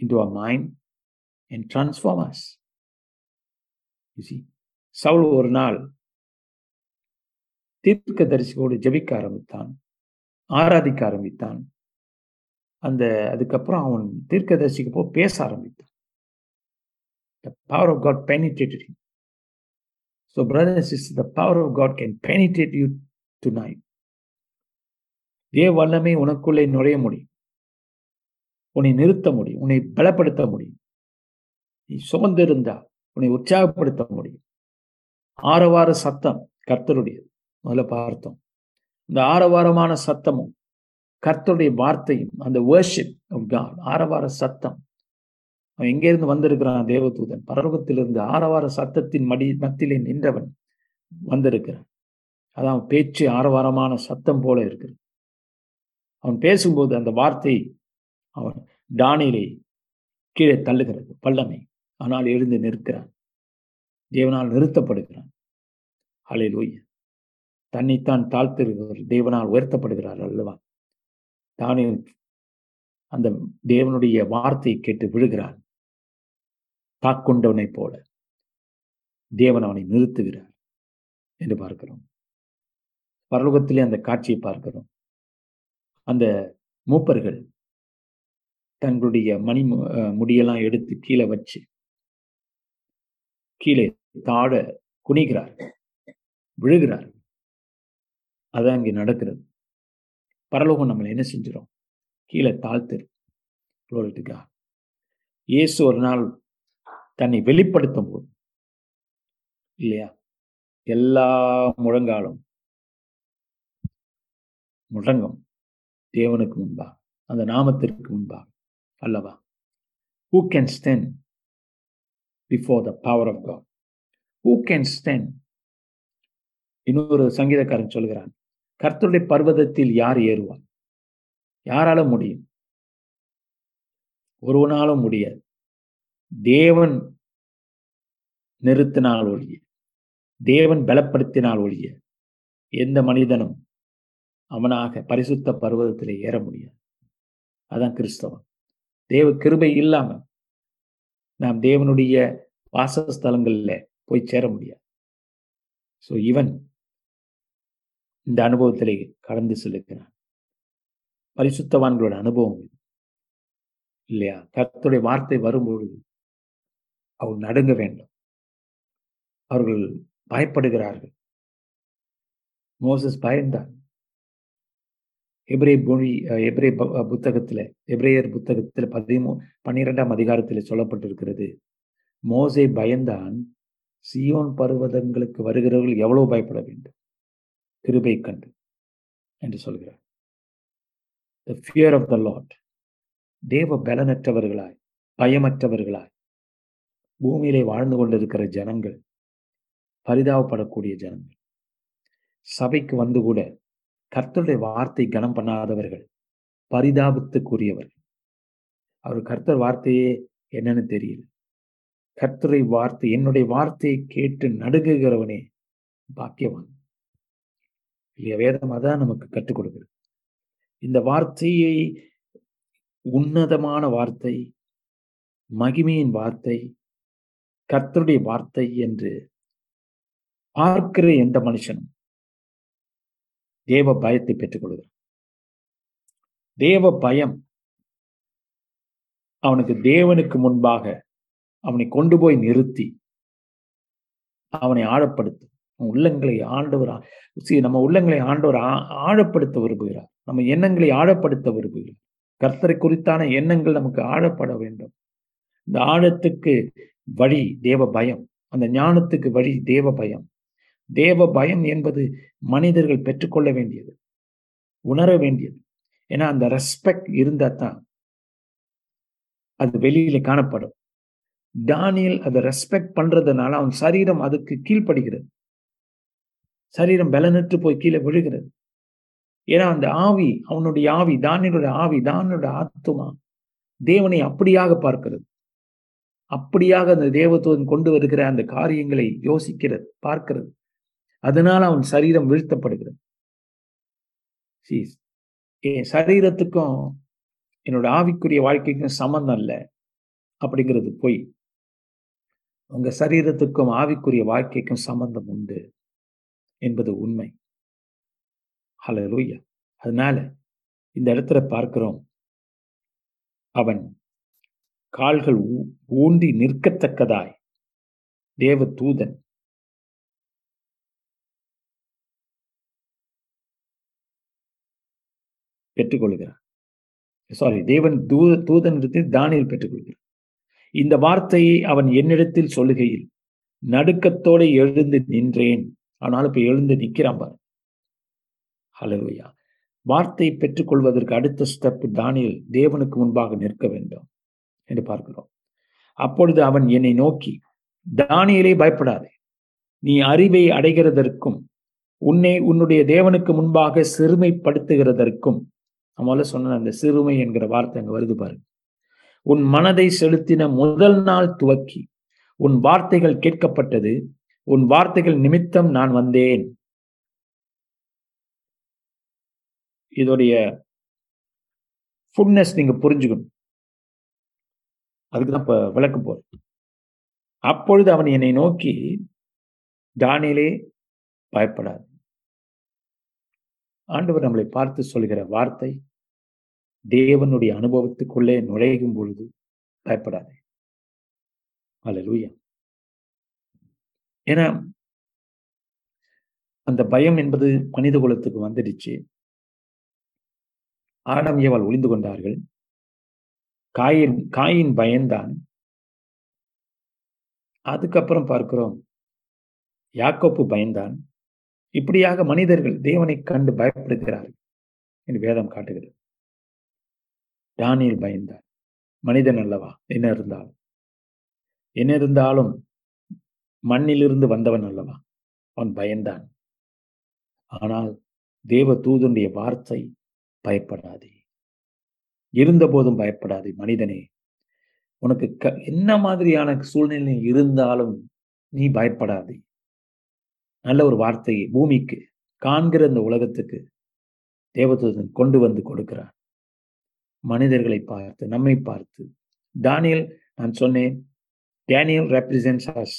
into our mind, and transform us. You see, Saul ஒரு நாள் தீர்க்க தரிசிகளோடு ஜெபிக்க ஆரம்பித்தான். ஆராதிக்க ஆரம்பித்தான். அந்த அதுக்கப்புறம் அவன் தீர்க்க தரிசிக்கு போ பேச ஆரம்பித்தான். The power of God penetrated him so brothers and the power of God can can you deny தேவ வல்லமை உனக்குள்ளே நுழைய முடியும். உன்னை நிறுத்த முடியும். உன்னை பலப்படுத்த முடியும். நீ சுமந்திருந்தா உன்னை உற்சாகப்படுத்த முடியும். ஆரவார சத்தம் கர்த்தருடையது. முதல்ல பார்த்தோம். இந்த ஆரவாரமான சத்தமும் கர்த்தருடைய வார்த்தையும் அந்த வேர்ஷிப் ஆஃப் காட் ஆரவார சத்தம். அவன் எங்கேருந்து வந்திருக்கிறான் தேவதூதன்? பரலோகத்திலிருந்து ஆரவார சத்தத்தின் மடி மத்தியிலே நின்றவன் வந்திருக்கிறான். அதான் பேச்சு ஆரவாரமான சத்தம் போல இருக்கிறது. அவன் பேசும்போது அந்த வார்த்தை அவன் டானிலே கீழே தள்ளுகிறது பல்லமை ஆனால் எழுந்து நிற்கிறான். தேவனால் நிறுத்தப்படுகிறான். அலை லூயன் தன்னைத்தான் தாழ்த்துகிறவர் தேவனால் உயர்த்தப்படுகிறார் அல்லவா? தானே அந்த தேவனுடைய வார்த்தை கேட்டு விழுகிறான் தாக்கொண்டவனைப் போல தேவன் அவனை நிறுத்துகிறார் என்று பார்க்கிறோம். பரலோகத்திலே அந்த காட்சியை பார்க்கிறோம். அந்த மூப்பர்கள் தங்களுடைய மணி மு- முடியெல்லாம் எடுத்து கீழே வச்சு கீழே தாழ குனிகிறார் விழுகிறார்கள். அதான் இங்கே நடக்கிறது பரலோகம் நம்மளை என்ன செஞ்சிடும் கீழே தாழ்த்திரு இயேசு ஒரு நாள் தன்னை வெளிப்படுத்தும் போது இல்லையா? எல்லா முழங்காலும் முழங்கும். தேவனுக்கு முன்பாக அந்த நாமத்திற்கு முன்பாக அல்லவா? Who can stand before the power of God who can stand இன்னொரு சங்கீதக்காரன் சொல்கிறான் கர்த்தருடைய பர்வதத்தில் யார் ஏறுவான் யாரால முடியும். ஒருவனாலும் முடியாது. தேவன் நிறுத்தினால் ஒழிய தேவன் பலப்படுத்தினால் ஒழிய எந்த மனிதனும் அவனாக பரிசுத்த பர்வதத்தில் ஏற முடியாது. அதான் கிறிஸ்தவம். தேவ கிருபை இல்லாம நாம் தேவனுடைய வாசஸ்தலங்களில் போய் சேர முடியாது. ஸோ இவன் இந்த அனுபவத்திலே கடந்து செலுக்கிறான் பரிசுத்தவான்களோட அனுபவம் இது. இல்லையா? கர்த்தருடைய வார்த்தை வரும்பொழுது அவர்கள் நடுங்க வேண்டும். அவர்கள் பயப்படுகிறார்கள். மோசஸ் பயந்தான் எப்ரே மொழி எப்ரே புத்தகத்தில் எப்ரேயர் புத்தகத்தில் பதிமூ பன்னிரெண்டாம் அதிகாரத்தில் சொல்லப்பட்டிருக்கிறது. மோசை பயந்தான் சியோன் பர்வதங்களுக்கு வருகிறவர்கள் எவ்வளவு பயப்பட வேண்டும்? கிருபை கண்டு என்று சொல்கிறார். The fear of the Lord தேவ பலனற்றவர்களாய் பயமற்றவர்களாய் பூமியிலே வாழ்ந்து கொண்டிருக்கிற ஜனங்கள் பரிதாபப்படக்கூடிய ஜனங்கள். சபைக்கு வந்து கூட கர்த்தருடைய வார்த்தை கனம் பண்ணாதவர்கள் பரிதாபத்துக்குரியவர்கள். அவர் கர்த்தர் வார்த்தையே என்னன்னு தெரியல. கர்த்தரை வார்த்தை என்னுடைய வார்த்தையை கேட்டு நடுங்குகிறவனே பாக்கியவான். இல்லையா? வேதம் அதான் நமக்கு கற்றுக் கொடுக்குது. இந்த வார்த்தையை உன்னதமான வார்த்தை மகிமையின் வார்த்தை கர்த்தருடைய வார்த்தை என்று பார்க்கிற எந்த மனுஷனும் தேவ பயத்தை பெற்றுக் கொள்கிறான் தேவ பயம் அவனுக்கு தேவனுக்கு முன்பாக அவனை கொண்டு போய் நிறுத்தி அவனை ஆழப்படுத்தும். உள்ளங்களை ஆண்டவர் நம்ம உள்ளங்களை ஆண்டவர் ஆழப்படுத்த விரும்புகிறார். நம்ம எண்ணங்களை ஆழப்படுத்த விரும்புகிறார். கர்த்தரை குறித்தான எண்ணங்கள் நமக்கு ஆழப்பட வேண்டும். இந்த ஆழத்துக்கு வழி தேவ பயம் அந்த ஞானத்துக்கு வழி தேவ பயம். தேவ பயம் என்பது மனிதர்கள் பெற்றுக்கொள்ள வேண்டியது உணர வேண்டியது. ஏன்னா அந்த ரெஸ்பெக்ட் இருந்தா தான் அது வெளியில காணப்படும். டானியல் அதை ரெஸ்பெக்ட் பண்றதுனால அவன் சரீரம் அதுக்கு கீழ்ப்படுகிறது சரீரம் பலனற்று போய் கீழே விழுகிறது. ஏன்னா அந்த ஆவி அவனுடைய ஆவி தானியனுடைய ஆவி தானியனுடைய ஆத்துமா தேவனை அப்படியாக பார்க்கிறது. அப்படியாக அந்த தேவத்துவன் கொண்டு வருகிற அந்த காரியங்களை யோசிக்கிறது பார்க்கிறது. அதனால அவன் சரீரம் வீழ்த்தப்படுகிறது. என் சரீரத்துக்கும் என்னோட ஆவிக்குரிய வாழ்க்கைக்கும் சம்மந்தம் இல்லை அப்படிங்கிறது பொய். உங்க சரீரத்துக்கும் ஆவிக்குரிய வாழ்க்கைக்கும் சம்பந்தம் உண்டு. என்பது உண்மை. ஹலலூயா அதனால இந்த இடத்துல பார்க்கிறோம். அவன் கால்கள் ஊண்டி நிற்கத்தக்கதாய். தேவ தூதன். பெற்றுக்கொள்கிறார். சாரி தேவன் தூத தூதன் தானியில் பெற்றுக்கொள்கிறார். இந்த வார்த்தையை அவன் என்னிடத்தில் சொல்லுகையில் நடுக்கத்தோடு எழுந்து நின்றேன். ஆனால் இப்போ எழுந்து நிற்கிறான் பாரு. ஹலலுயா வார்த்தை பெற்றுக்கொள்வதற்கு அடுத்த ஸ்டெப் தானியல் தேவனுக்கு முன்பாக நிற்க வேண்டும் என்று பார்க்கிறோம். அப்பொழுது அவன் என்னை நோக்கி தானியலே பயப்படாதே. நீ அறிவை அடைகிறதற்கும் உன்னை உன்னுடைய தேவனுக்கு முன்பாக சிறுமைப்படுத்துகிறதற்கும் நம்மள சொன்ன அந்த சிறுமை என்கிற வார்த்தை அங்க வருது பாருங்க உன் மனதை செலுத்தின முதல் நாள் துவக்கி உன் வார்த்தைகள் கேட்கப்பட்டது உன் வார்த்தைகள் நிமித்தம் நான் வந்தேன். இதோடைய ஃபுட்னஸ் நீங்க புரிஞ்சுக்கணும். அதுக்கு தான் இப்போ விளக்க போகிறேன் அப்பொழுது அவன் என்னை நோக்கி தானியலே பயப்படாது. ஆண்டவர் நம்மளை பார்த்து சொல்கிற வார்த்தை தேவனுடைய அனுபவத்துக்குள்ளே நுழையும் பொழுது பயப்படாதே. அல்ல ஏன்னா அந்த பயம் என்பது மனித குலத்துக்கு வந்துடுச்சு. ஆடம் ஏவால் ஒளிந்து கொண்டார்கள். காயின் காயின் பயந்தான். அதுக்கப்புறம் பார்க்கிறோம் யாக்கோப்பு பயந்தான். இப்படியாக மனிதர்கள் தேவனை கண்டு பயப்படுகிறார்கள் என்று வேதம் காட்டுகிறது. டானியல் பயந்தான். மனிதன் அல்லவா? என்ன இருந்தாலும். என்ன இருந்தாலும் மண்ணிலிருந்து வந்தவன் அல்லவா? அவன் பயந்தான். ஆனால் தேவ தூதனுடைய வார்த்தை பயப்படாதே. இருந்த போதும் பயப்படாதே மனிதனே. உனக்கு க என்ன மாதிரியான சூழ்நிலை இருந்தாலும் நீ பயப்படாதே. நல்ல ஒரு வார்த்தையை பூமிக்கு காண்கிற இந்த உலகத்துக்கு தேவதூதன் கொண்டு வந்து கொடுக்கிறான். மனிதர்களை பார்த்து நம்மை பார்த்து. டானியல் நான் சொன்னேன் டேனியல் ரெப்ரசன்ஸ் அஸ்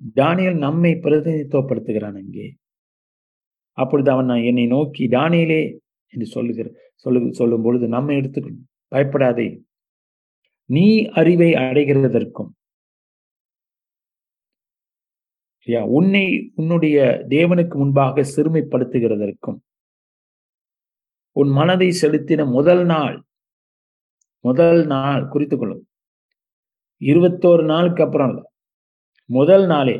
தானியல் நம்மை பிரதிநிதித்துவப்படுத்துகிறான் அங்கே. அப்பொழுது அவன் நான் என்னை நோக்கி தானியலே என்று சொல்லுகிற சொல்லு சொல்லும் பொழுது நம்ம எடுத்துக்கணும் பயப்படாதே. நீ அறிவை அடைகிறதற்கும் உன்னை உன்னுடைய தேவனுக்கு முன்பாக சிறுமைப்படுத்துகிறதற்கும் உன் மனதை செலுத்தின முதல் நாள் முதல் நாள் குறித்துக்கொள்ளும். இருபத்தோரு நாளுக்கு அப்புறம் இல்லை முதல் நாளே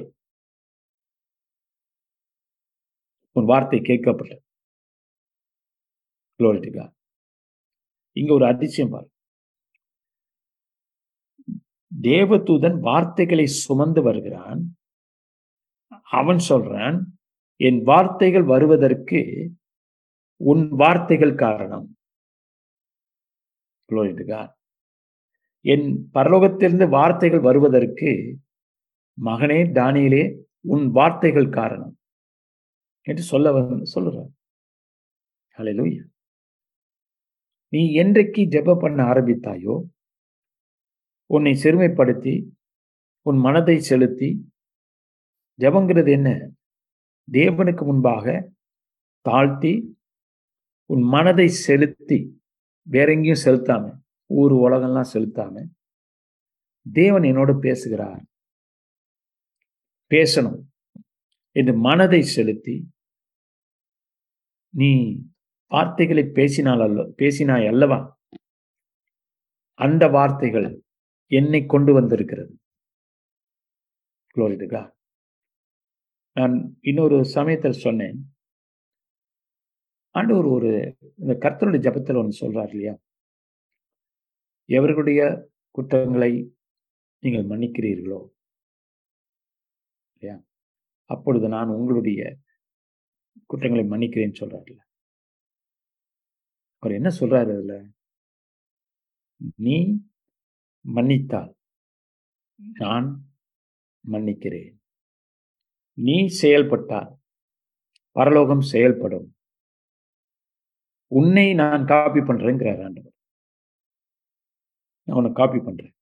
உன் வார்த்தை கேட்கப்பட்டது. இங்க ஒரு அதிசயம் பாரு தேவதூதன் வார்த்தைகளை சுமந்து வருகிறான். அவன் சொல்றான் என் வார்த்தைகள் வருவதற்கு உன் வார்த்தைகள் காரணம். என் பரலோகத்திலிருந்து வார்த்தைகள் வருவதற்கு மகனே தானியிலே உன் வார்த்தைகள் காரணம் என்று சொல்ல சொல்லுறான் ஹalleluya. நீ என்றைக்கு ஜெப பண்ண ஆரம்பித்தாயோ உன்னை சிறுமைப்படுத்தி உன் மனதை செலுத்தி ஜபங்கிறது என்ன? தேவனுக்கு முன்பாக தாழ்த்தி உன் மனதை செலுத்தி வேற எங்கேயும் செலுத்தாம ஊர் உலகம்லாம் செலுத்தாம தேவன் என்னோட பேசுகிறார். பேசணும். என்று மனதை செலுத்தி நீ வார்த்தைகளை பேசினால் அல்ல பேசினாய் அல்லவா? அந்த வார்த்தைகள் என்னை கொண்டு வந்திருக்கிறது. குளோரிடுகா நான் இன்னொரு சமயத்தில் சொன்னேன். ஆண்டவர் ஒரு இந்த கர்த்தருடைய ஜபத்தில் ஒன்று சொல்றார் இல்லையா? எவர்களுடைய குற்றங்களை நீங்கள் மன்னிக்கிறீர்களோ அப்பொழுது நான் உங்களுடைய குற்றங்களை மன்னிக்கிறேன்னு சொல்றாருல்ல அவர் என்ன சொல்றாரு அதுல? நீ மன்னித்தால் நான் மன்னிக்கிறேன். நீ செயல்பட்டால் பரலோகம் செயல்படும். உன்னை நான் காப்பி பண்றேங்கிறார் ஆண்டவர். நான் உன்னை காப்பி பண்றேன்.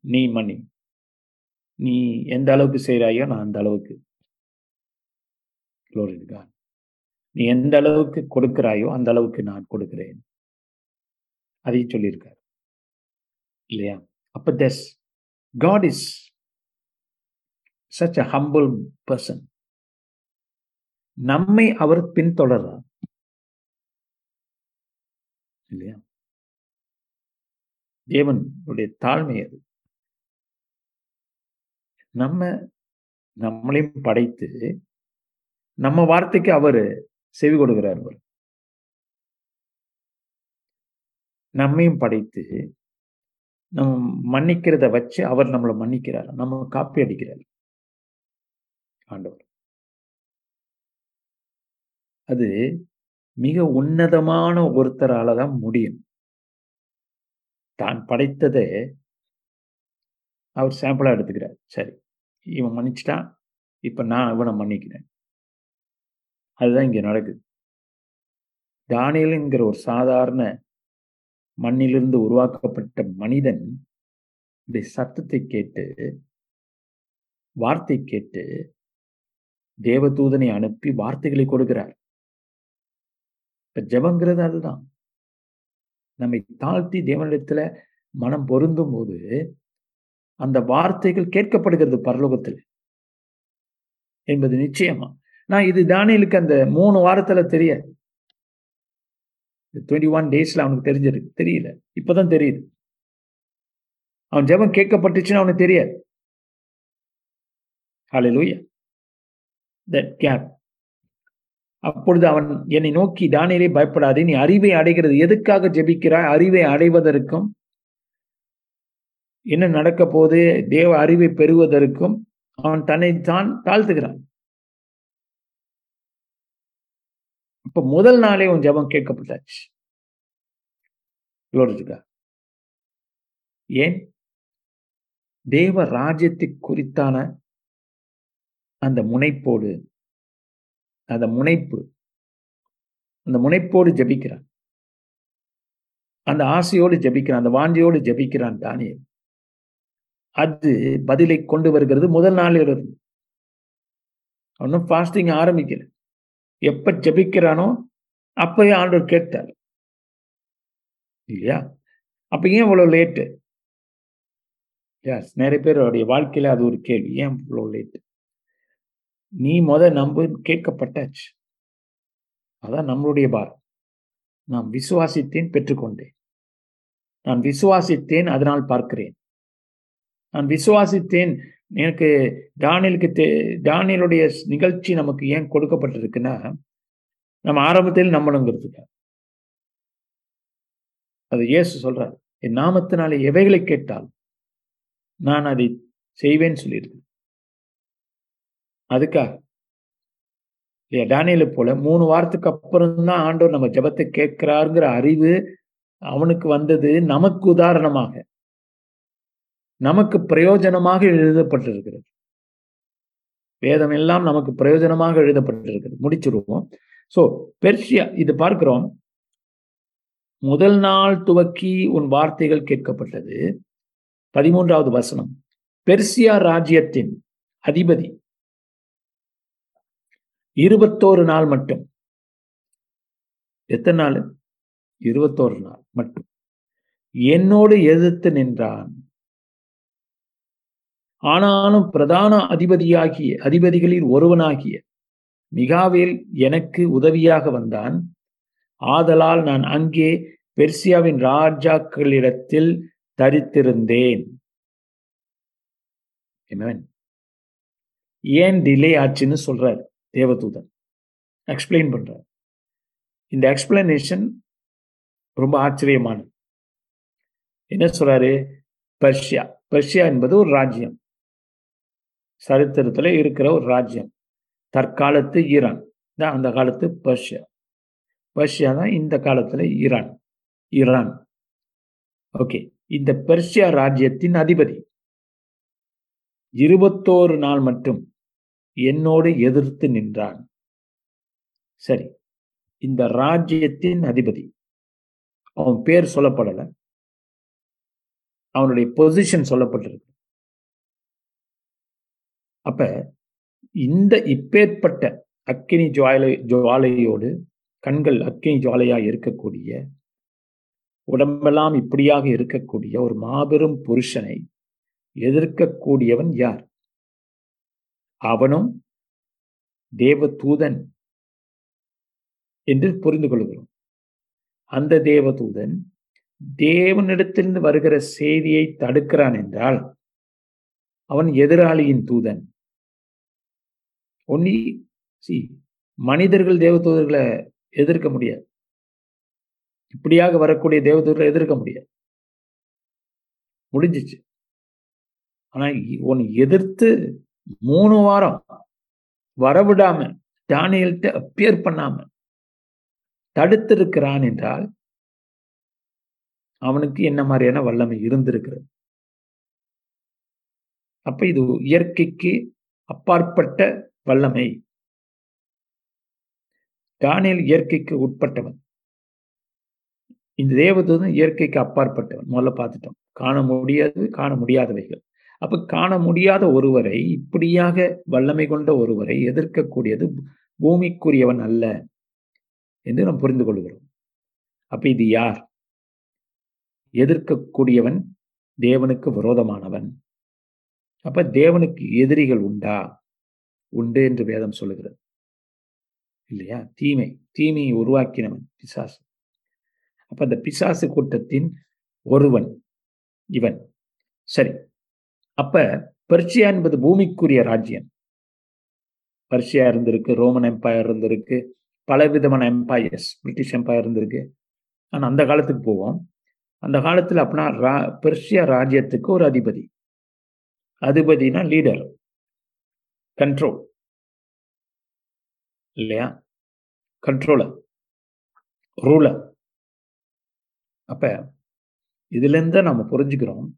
நீ மன்னி நீ எந்த அளவுக்கு செய்கிறாயோ நான் அந்த அளவுக்கு. நீ எந்த அளவுக்கு கொடுக்கிறாயோ அந்த அளவுக்கு நான் கொடுக்கிறேன். அதையும் சொல்லியிருக்கார். இல்லையா? அப்ப thus God is such a humble person நம்மை அவர் பின்தொடர்றார். இல்லையா? தேவனுடைய தாழ்மை அது. நம்ம நம்மளையும் படைத்து நம்ம வார்த்தைக்கு அவர் செவி கொடுக்கிறார் அவர் நம்மையும் படைத்து நம்ம மன்னிக்கிறத வச்சு அவர் நம்மளை மன்னிக்கிறார். நம்ம காப்பி அடிக்கிறார். ஆண்டவர். அது மிக உன்னதமான ஒருத்தரால தான் முடியும். தான் படைத்ததை அவர் சாம்பிளாக எடுத்துக்கிறார். சரி. இவன் மன்னிச்சிட்டான். இப்போ நான் இவனை மன்னிக்கிறேன். அதுதான் இங்கே நடக்குது. தானியலுங்கிற ஒரு சாதாரண மண்ணிலிருந்து உருவாக்கப்பட்ட மனிதன் இந்த சத்தத்தை கேட்டு வார்த்தை கேட்டு தேவதூதனை அனுப்பி வார்த்தைகளை கொடுக்கிறார். இப்போ ஜபங்கிறது அதுதான். நம்மை தாழ்த்தி தேவனிடத்தில் மனம் பொருந்தும் போது அந்த வார்த்தைகள் கேட்கப்படுகிறது பரலோகத்தில். என்பது நிச்சயமா. நான் இது தானியலுக்கு அந்த மூணு வாரத்துல தெரிய. டுவெண்ட்டி ஒன் டேஸ்ல அவனுக்கு தெரிஞ்சிருக்கு தெரியல. இப்பதான் தெரியுது. அவன் ஜெபம் கேட்கப்பட்டுச்சுன்னு அவனுக்கு தெரியாது. ஹalleluya. தட் கேப் அப்பொழுது அவன் என்னை நோக்கி தானியலே பயப்படாதே நீ அறிவை அடைகிறது எதுக்காக ஜெபிக்கிறாய்? அறிவை அடைவதற்கும் என்ன நடக்க போது தேவ அறிவை பெறுவதற்கும் அவன் தன்னை தான் தாழ்த்துகிறான். இப்ப முதல் நாளே உன் ஜெபம் கேட்கப்பட்டாச்சு. ஏன்? தேவ ராஜ்யத்தை குறித்தான அந்த முனைப்போடு அந்த முனைப்பு அந்த முனைப்போடு ஜபிக்கிறான். அந்த ஆசையோடு ஜபிக்கிறான் அந்த வாஞ்சியோடு ஜபிக்கிறான் தானியல். அது பதிலை கொண்டு வருகிறது முதல் நாளில் இருந்து ஒன்றும் ஃபாஸ்டிங் ஆரம்பிக்கல. எப்ப ஜபிக்கிறானோ அப்பயே ஆண்டவர் கேட்டார். இல்லையா? அப்ப ஏன் இவ்வளவு லேட்டு எஸ் நிறைய பேருடைய வாழ்க்கையில அது ஒரு கேள்வி. ஏன் இவ்வளவு லேட்டு நீ முத நம்பு கேட்கப்பட்டாச்சு. அதான் நம்மளுடைய பாரம். நான் விசுவாசித்தேன் பெற்றுக்கொண்டேன். நான் விசுவாசித்தேன் அதனால் பார்க்கிறேன். நான் விசுவாசித்தேன். எனக்கு டானியலுக்கு தே டானியலுடைய நிகழ்ச்சி நமக்கு ஏன் கொடுக்கப்பட்டிருக்குன்னா நம்ம ஆரம்பத்தில் நம்பணுங்கிறதுக்கு அது இயேசு சொல்றாரு என் நாமத்தினாலே எவைகளை கேட்டால் நான் அதை செய்வேன்னு சொல்லியிருக்கேன் அதுக்காக. இல்லையா டானியலை போல மூணு வாரத்துக்கு அப்புறம் தான் ஆண்டவர் நம்ம ஜபத்தை கேட்கிறாருங்கிற அறிவு அவனுக்கு வந்தது நமக்கு உதாரணமாக. நமக்கு பிரயோஜனமாக எழுதப்பட்டிருக்கிறது. வேதம் எல்லாம் நமக்கு பிரயோஜனமாக எழுதப்பட்டிருக்கிறது. முடிச்சிருவோம் சோ பெர்ஷியா இது பார்க்கிறோம். முதல் நாள் துவக்கி உன் வார்த்தைகள் கேட்கப்பட்டது. பதிமூன்றாவது வசனம். பெர்சியா ராஜ்யத்தின் அதிபதி. இருபத்தோரு நாள் மட்டும். எத்தனை நாள்? இருபத்தோரு நாள் மட்டும். என்னோடு எதிர்த்து நின்றான். ஆனாலும் பிரதான அதிபதியாகிய அதிபதிகளில் ஒருவனாகிய மிகாவேல் எனக்கு உதவியாக வந்தான். ஆதலால் நான் அங்கே பெர்சியாவின் ராஜாக்களிடத்தில் தரித்திருந்தேன். ஏன் டிலே ஆச்சுன்னு சொல்றாரு தேவதூதன் எக்ஸ்பிளைன் பண்றார். இந்த எக்ஸ்பிளனேஷன் ரொம்ப ஆச்சரியமானது. என்ன சொல்றாரு? பர்ஷியா பர்ஷியா என்பது ஒரு ராஜ்யம். சரித்திரத்தில் இருக்கிற ஒரு ராஜ்யம். தற்காலத்து ஈரான். தான் அந்த காலத்து பர்ஷியா. பர்ஷியா தான் இந்த காலத்தில் ஈரான். ஈரான். ஓகே. இந்த பெர்ஷியா ராஜ்யத்தின் அதிபதி. இருபத்தோரு நாள் மட்டும் என்னோடு எதிர்த்து நின்றான். சரி. இந்த ராஜ்யத்தின் அதிபதி. அவன் பேர் சொல்லப்படலை. அவனுடைய பொசிஷன் சொல்லப்பட்டிருக்கு. அப்ப இந்த இப்பேற்பட்ட அக்கினி ஜுவாலை ஜுவாலையோடு கண்கள் அக்கினி ஜுவாலையாக இருக்கக்கூடிய உடம்பெல்லாம் இப்படியாக இருக்கக்கூடிய ஒரு மாபெரும் புருஷனை எதிர்க்கக்கூடியவன் யார்? அவனும் தேவ தூதன் என்று புரிந்து கொள்கிறோம். அந்த தேவதூதன் தேவனிடத்திலிருந்து வருகிற செய்தியை தடுக்கிறான் என்றால் அவன் எதிராளியின் தூதன். ஒன்லி சி மனிதர்கள் தேவதூதர்களை எதிர்க்க முடியாது. இப்படியாக வரக்கூடிய தேவதூதர்களை எதிர்க்க முடியாது. முடிஞ்சிச்சு. ஆனா உன் எதிர்த்து மூணு வாரம் வரவிடாம டானியல்கிட்ட அப்பியர் பண்ணாம தடுத்திருக்கிறான் என்றால் அவனுக்கு என்ன மாதிரியான வல்லமை இருந்திருக்கிறது? அப்ப இது இயற்கைக்கு அப்பாற்பட்ட வல்லமை. தானியல் இயற்கைக்கு உட்பட்டவன். இந்த தேவதூதன் இயற்கைக்கு அப்பாற்பட்டவன். முதல்ல பார்த்துட்டோம். காண முடியாது காண முடியாதவைகள். அப்ப காண முடியாத ஒருவரை இப்படியாக வல்லமை கொண்ட ஒருவரை எதிர்க்கக்கூடியது பூமிக்குரியவன் அல்ல என்று நாம் புரிந்து கொள்கிறோம். அப்ப இது யார்? எதிர்க்கக்கூடியவன் தேவனுக்கு விரோதமானவன். அப்ப தேவனுக்கு எதிரிகள் உண்டா? உண்டு என்று வேதம் சொல்லுகிறது. இல்லையா? தீமை தீமையை உருவாக்கினவன் பிசாசு. அப்ப அந்த பிசாசு கூட்டத்தின் ஒருவன் இவன். சரி. அப்ப பர்ஷியா என்பது பூமிக்குரிய ராஜ்யம். பர்ஷியா இருந்திருக்கு ரோமன் எம்பையர் இருந்திருக்கு பல விதமான எம்பையர்ஸ் பிரிட்டிஷ் எம்பையர் இருந்திருக்கு. ஆனால் அந்த காலத்துக்கு போவோம். அந்த காலத்தில் அப்படின்னா ரா பெர்ஷியா ராஜ்யத்துக்கு ஒரு அதிபதி. அதிபதினா லீடர் கண்ட்ரோல் இல்லையா? கண்ட்ரோலர் ரூலர் அப்ப இதுலேருந்து நம்ம புரிஞ்சுக்கிறோம்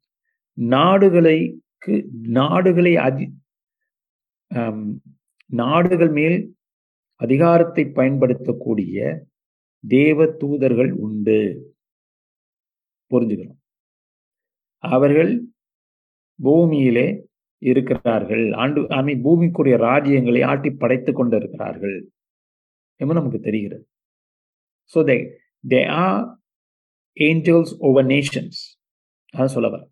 நாடுகளுக்கு நாடுகளை அதி நாடுகள் மேல் அதிகாரத்தை பயன்படுத்தக்கூடிய தேவ தூதர்கள் உண்டு. புரிஞ்சுக்கிறோம். அவர்கள் பூமியிலே இருக்கிறார்கள். ஆண்டு ஐ மீன் பூமிக்குரிய ராஜ்யங்களை ஆட்டி படைத்துக் கொண்டு இருக்கிறார்கள் என்று நமக்கு தெரிகிறது. So they they are angels over nations அதான் சொல்ல வர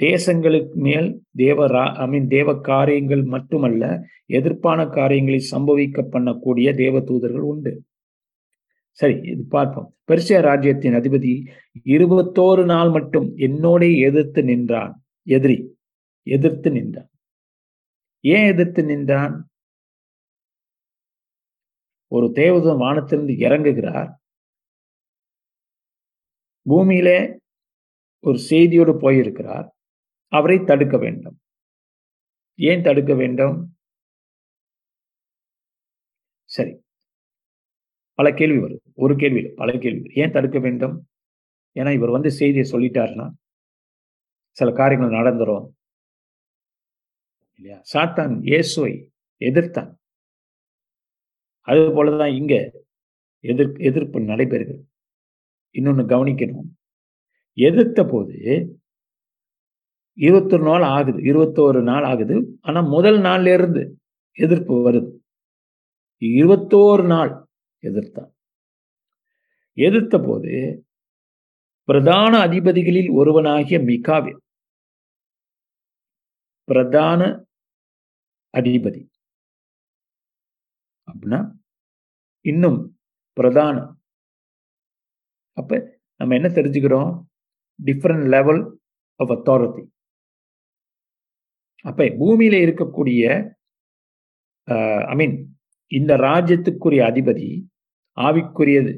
தேசங்களுக்கு மேல் தேவ ரா ஐ மீன் தேவ காரியங்கள் மட்டுமல்ல எதிர்ப்பான காரியங்களை சம்பவிக்க பண்ணக்கூடிய தேவ தூதர்கள் உண்டு. சரி இது பார்ப்போம். பெர்சிய ராஜ்யத்தின் அதிபதி இருபத்தோரு நாள் மட்டும் என்னோட எதிர்த்து நின்றான். எதிரி எதிர்த்து நின்றான். ஏன் எதிர்த்து நின்றான்? ஒரு தேவதன் வானத்திலிருந்து இறங்குகிறார். பூமியிலே ஒரு செய்தியோடு போயிருக்கிறார். அவரை தடுக்க வேண்டும். ஏன் தடுக்க வேண்டும்? சரி பல கேள்வி வரும். ஒரு கேள்வி பல கேள்வி ஏன் தடுக்க வேண்டும்? ஏன்னா இவர் வந்து செய்தியை சொல்லிட்டாருன்னா சில காரியங்கள் நடந்துரும். இல்லையா? சாத்தான் இயேசுவை எதிர்த்தான். அது போலதான் இங்க எதிர் எதிர்ப்பு நடைபெறுகிறது. இன்னொன்னு கவனிக்கணும். எதிர்த்த போது இருபத்தொரு நாள் ஆகுது. இருபத்தோரு நாள் ஆகுது. ஆனா முதல் நாள்ல இருந்து எதிர்ப்பு வருது. இருபத்தோரு நாள். எதிர்த்தான். எதிர்த்த போது பிரதான அதிபதிகளில் ஒருவனாகிய மிகாவில் பிரதான அதிபதி. அப்படின்னா இன்னும் பிரதான அப்ப நம்ம என்ன தெரிஞ்சுக்கிறோம்? டிஃப்ரெண்ட் லெவல் ஆஃப் அத்தாரிட்டி அப்ப பூமியில இருக்கக்கூடிய ஐ மீன் இந்த ராஜ்யத்துக்குரிய அதிபதி ஆவிக்குரியது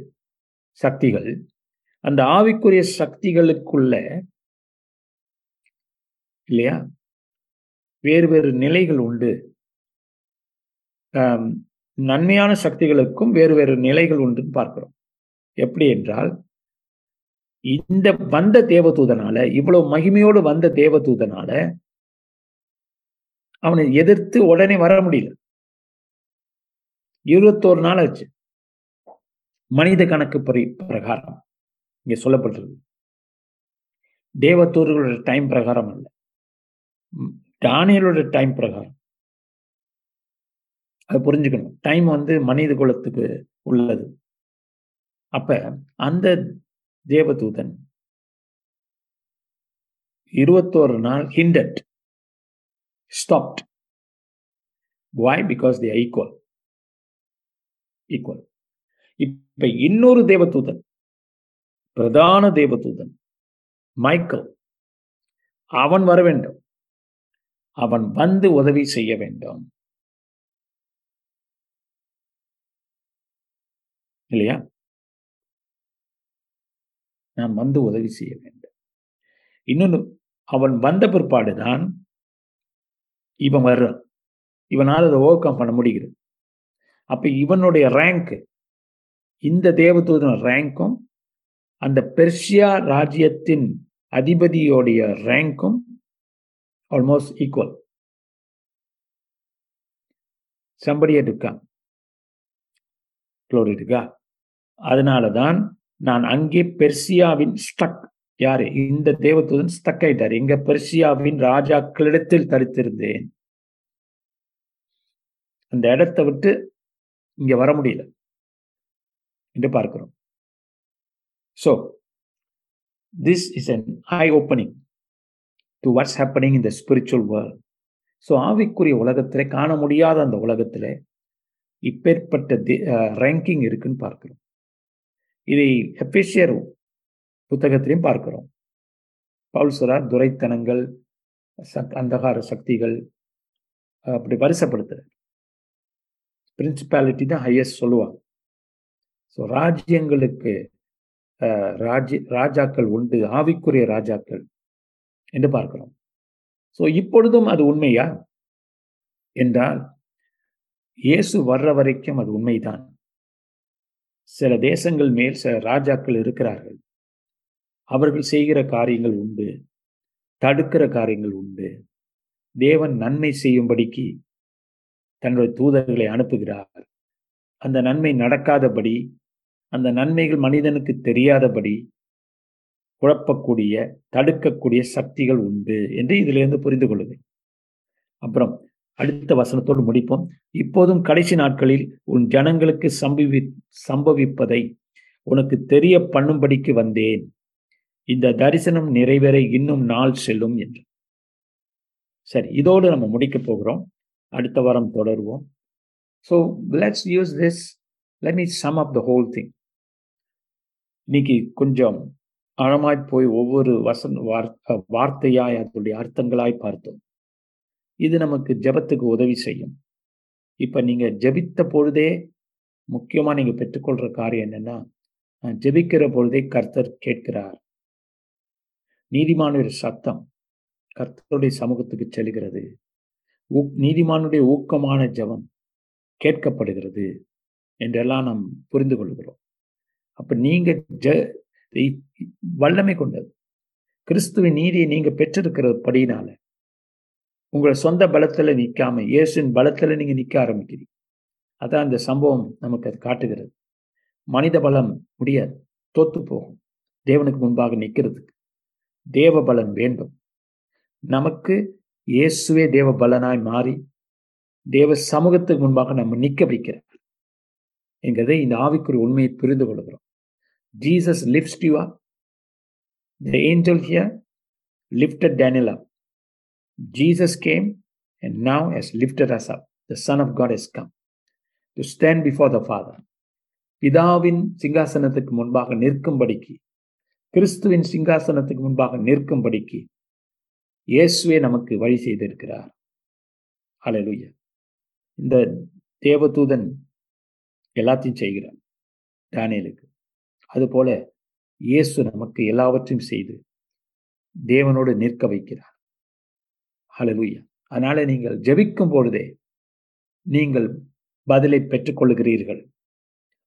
சக்திகள். அந்த ஆவிக்குரிய சக்திகளுக்குள்ள இல்லையா? வேறு வேறு நிலைகள் உண்டு. நன்மையான சக்திகளுக்கும் வேறு வேறு நிலைகள் உண்டுன்னு பார்க்கிறோம். எப்படி என்றால் இந்த வந்த தேவதூதனால இவ்வளவு மகிமையோடு வந்த தேவதூதனால அவனை எதிர்த்து உடனே வர முடியல. இருபத்தோரு நாள் ஆச்சு. மனித கணக்கு பரி பிரகாரம். இங்கே சொல்லப்பட்டிருக்கு. தேவதூர்களோட டைம் பிரகாரம் அல்ல. டானியலோட டைம் பிரகாரம். அதை புரிஞ்சுக்கணும். டைம் வந்து மனித குலத்துக்கு உள்ளது. அப்ப அந்த தேவதூதன் இருபத்தோரு நாள் hindered stopped why because they equal equal இப்ப இன்னொரு தேவதூதன் பிரதான தேவதூதன் மைக்கேல் அவன் வர வேண்டும். அவன் வந்து உதவி செய்ய வேண்டும். இல்லையா? நான் வந்து உதவி செய்ய வேண்டும். இன்னொன்று அவன் வந்த பிற்பாடுதான் இவன் வர்றான். இவனால் அதை ஓவர் கம் பண்ண முடிகிறது. அப்ப இவனுடைய ரேங்க் இந்த தேவதூதன் ரேங்க்கும் அந்த பெர்ஷியா ராஜ்யத்தின் அதிபதியோடைய ரேங்க்கும் ஆல்மோஸ்ட் ஈக்குவல் சம்படியா இருக்கா இருக்கா அதனால தான் நான் அங்கே பெர்சியாவின் ஸ்டக் யாரு? இந்த தேவதூதன் ஸ்டக் ஆயிட்டார். எங்க பெர்சியாவின் ராஜாக்களிடத்தில் தரித்திருந்தேன் அந்த இடத்தை விட்டு இங்க வர முடியல. என்று பார்க்கிறோம். So this is an high opening to what's happening in the spiritual world so ஆவிக்குரிய உலகத்தில் காண முடியாத அந்த உலகத்தில் இப்பேற்பட்ட ரேங்கிங் இருக்குன்னு பார்க்கிறோம். இதை ஹெப்பிஷியர் புத்தகத்திலையும் பார்க்கிறோம். பவுல்சரார் துரைத்தனங்கள் சக் அந்தகார சக்திகள் அப்படி வரிசைப்படுத்துகிறார் பிரின்சிபாலிட்டி தான் ஹையஸ்ட் சொல்லுவாங்க. ஸோ ராஜ்யங்களுக்கு ராஜ்ய ராஜாக்கள் உண்டு ஆவிக்குரிய ராஜாக்கள் என்று பார்க்கிறோம். ஸோ இப்பொழுதும் அது உண்மையா? என்றால் இயேசு வர்ற வரைக்கும் அது உண்மைதான். சில தேசங்கள் மேல் சில ராஜாக்கள் இருக்கிறார்கள். அவர்கள் செய்கிற காரியங்கள் உண்டு தடுக்கிற காரியங்கள் உண்டு. தேவன் நன்மை செய்யும்படிக்கு தன்னுடைய தூதர்களை அனுப்புகிறார். அந்த நன்மை நடக்காதபடி அந்த நன்மைகள் மனிதனுக்கு தெரியாதபடி குழப்பக்கூடிய தடுக்கக்கூடிய சக்திகள் உண்டு என்று இதிலிருந்து புரிந்து கொள்ளுவேன். அப்புறம் அடுத்த வசனத்தோடு முடிப்போம். இப்போதும் கடைசி நாட்களில் உன் ஜனங்களுக்கு சம்பவி சம்பவிப்பதை உனக்கு தெரிய பண்ணும்படிக்கு வந்தேன். இந்த தரிசனம் நிறைவேற இன்னும் நாள் செல்லும் என்று. சரி இதோடு நம்ம முடிக்க போகிறோம். அடுத்த வாரம் தொடருவோம். So let's use this let me sum up the whole thing இன்னைக்கு கொஞ்சம் ஆழமாய் போய் ஒவ்வொரு வசன் வார்த்தையாய் அதனுடைய அர்த்தங்களாய் பார்த்தோம். இது நமக்கு ஜபத்துக்கு உதவி செய்யும். இப்ப நீங்க ஜபித்த பொழுதே முக்கியமா நீங்க பெற்றுக்கொள்ற காரியம் என்னன்னா ஜபிக்கிற பொழுதே கர்த்தர் கேட்கிறார். நீதிமானுடைய சத்தம் கர்த்தருடைய சமூகத்துக்கு செல்கிறது. நீதிமானுடைய ஊக்கமான ஜபம் கேட்கப்படுகிறது என்றெல்லாம் நாம் புரிந்து கொள்கிறோம். அப்ப நீங்க ஜ வல்லமை கொண்டது. கிறிஸ்துவின் நீதியை நீங்க பெற்றிருக்கிறது படியினால உங்களை சொந்த பலத்துல நிற்காம இயேசுவின் பலத்துல நீங்க நிற்க ஆரம்பிக்கிறீங்க. அதான் அந்த சம்பவம் நமக்கு அது காட்டுகிறது. மனித பலம் முடியாது. தோத்து போகும். தேவனுக்கு முன்பாக நிற்கிறதுக்கு தேவ பலன் வேண்டும். நமக்கு இயேசுவே தேவ பலனாய் மாறி தேவ சமூகத்துக்கு முன்பாக நம்ம நிற்க வைக்கிறார். என்கிறதை இந்த ஆவிக்குரிய உண்மையை புரிந்து கொள்கிறோம். Jesus lifts you up. The angel here lifted Daniel up. Jesus came and now has lifted us up. The Son of God has come to stand before the Father. பிதாவின் சிங்காசனத்துக்கு முன்பாக நிற்கும்படிக்கு கிறிஸ்துவின் சிங்காசனத்துக்கு முன்பாக நிற்கும்படிக்கு இயேசுவே நமக்கு வழி செய்திருக்கிறார் அலலுயா இந்த தேவதூதன் எல்லாத்தையும் செய்கிறார் தானியலுக்கு அதுபோல இயேசு நமக்கு எல்லாவற்றையும் செய்து தேவனோடு நிற்க வைக்கிறார். அழலுயா அதனால நீங்கள் ஜெபிக்கும் பொழுதே நீங்கள் பதிலை பெற்றுக்கொள்கிறீர்கள்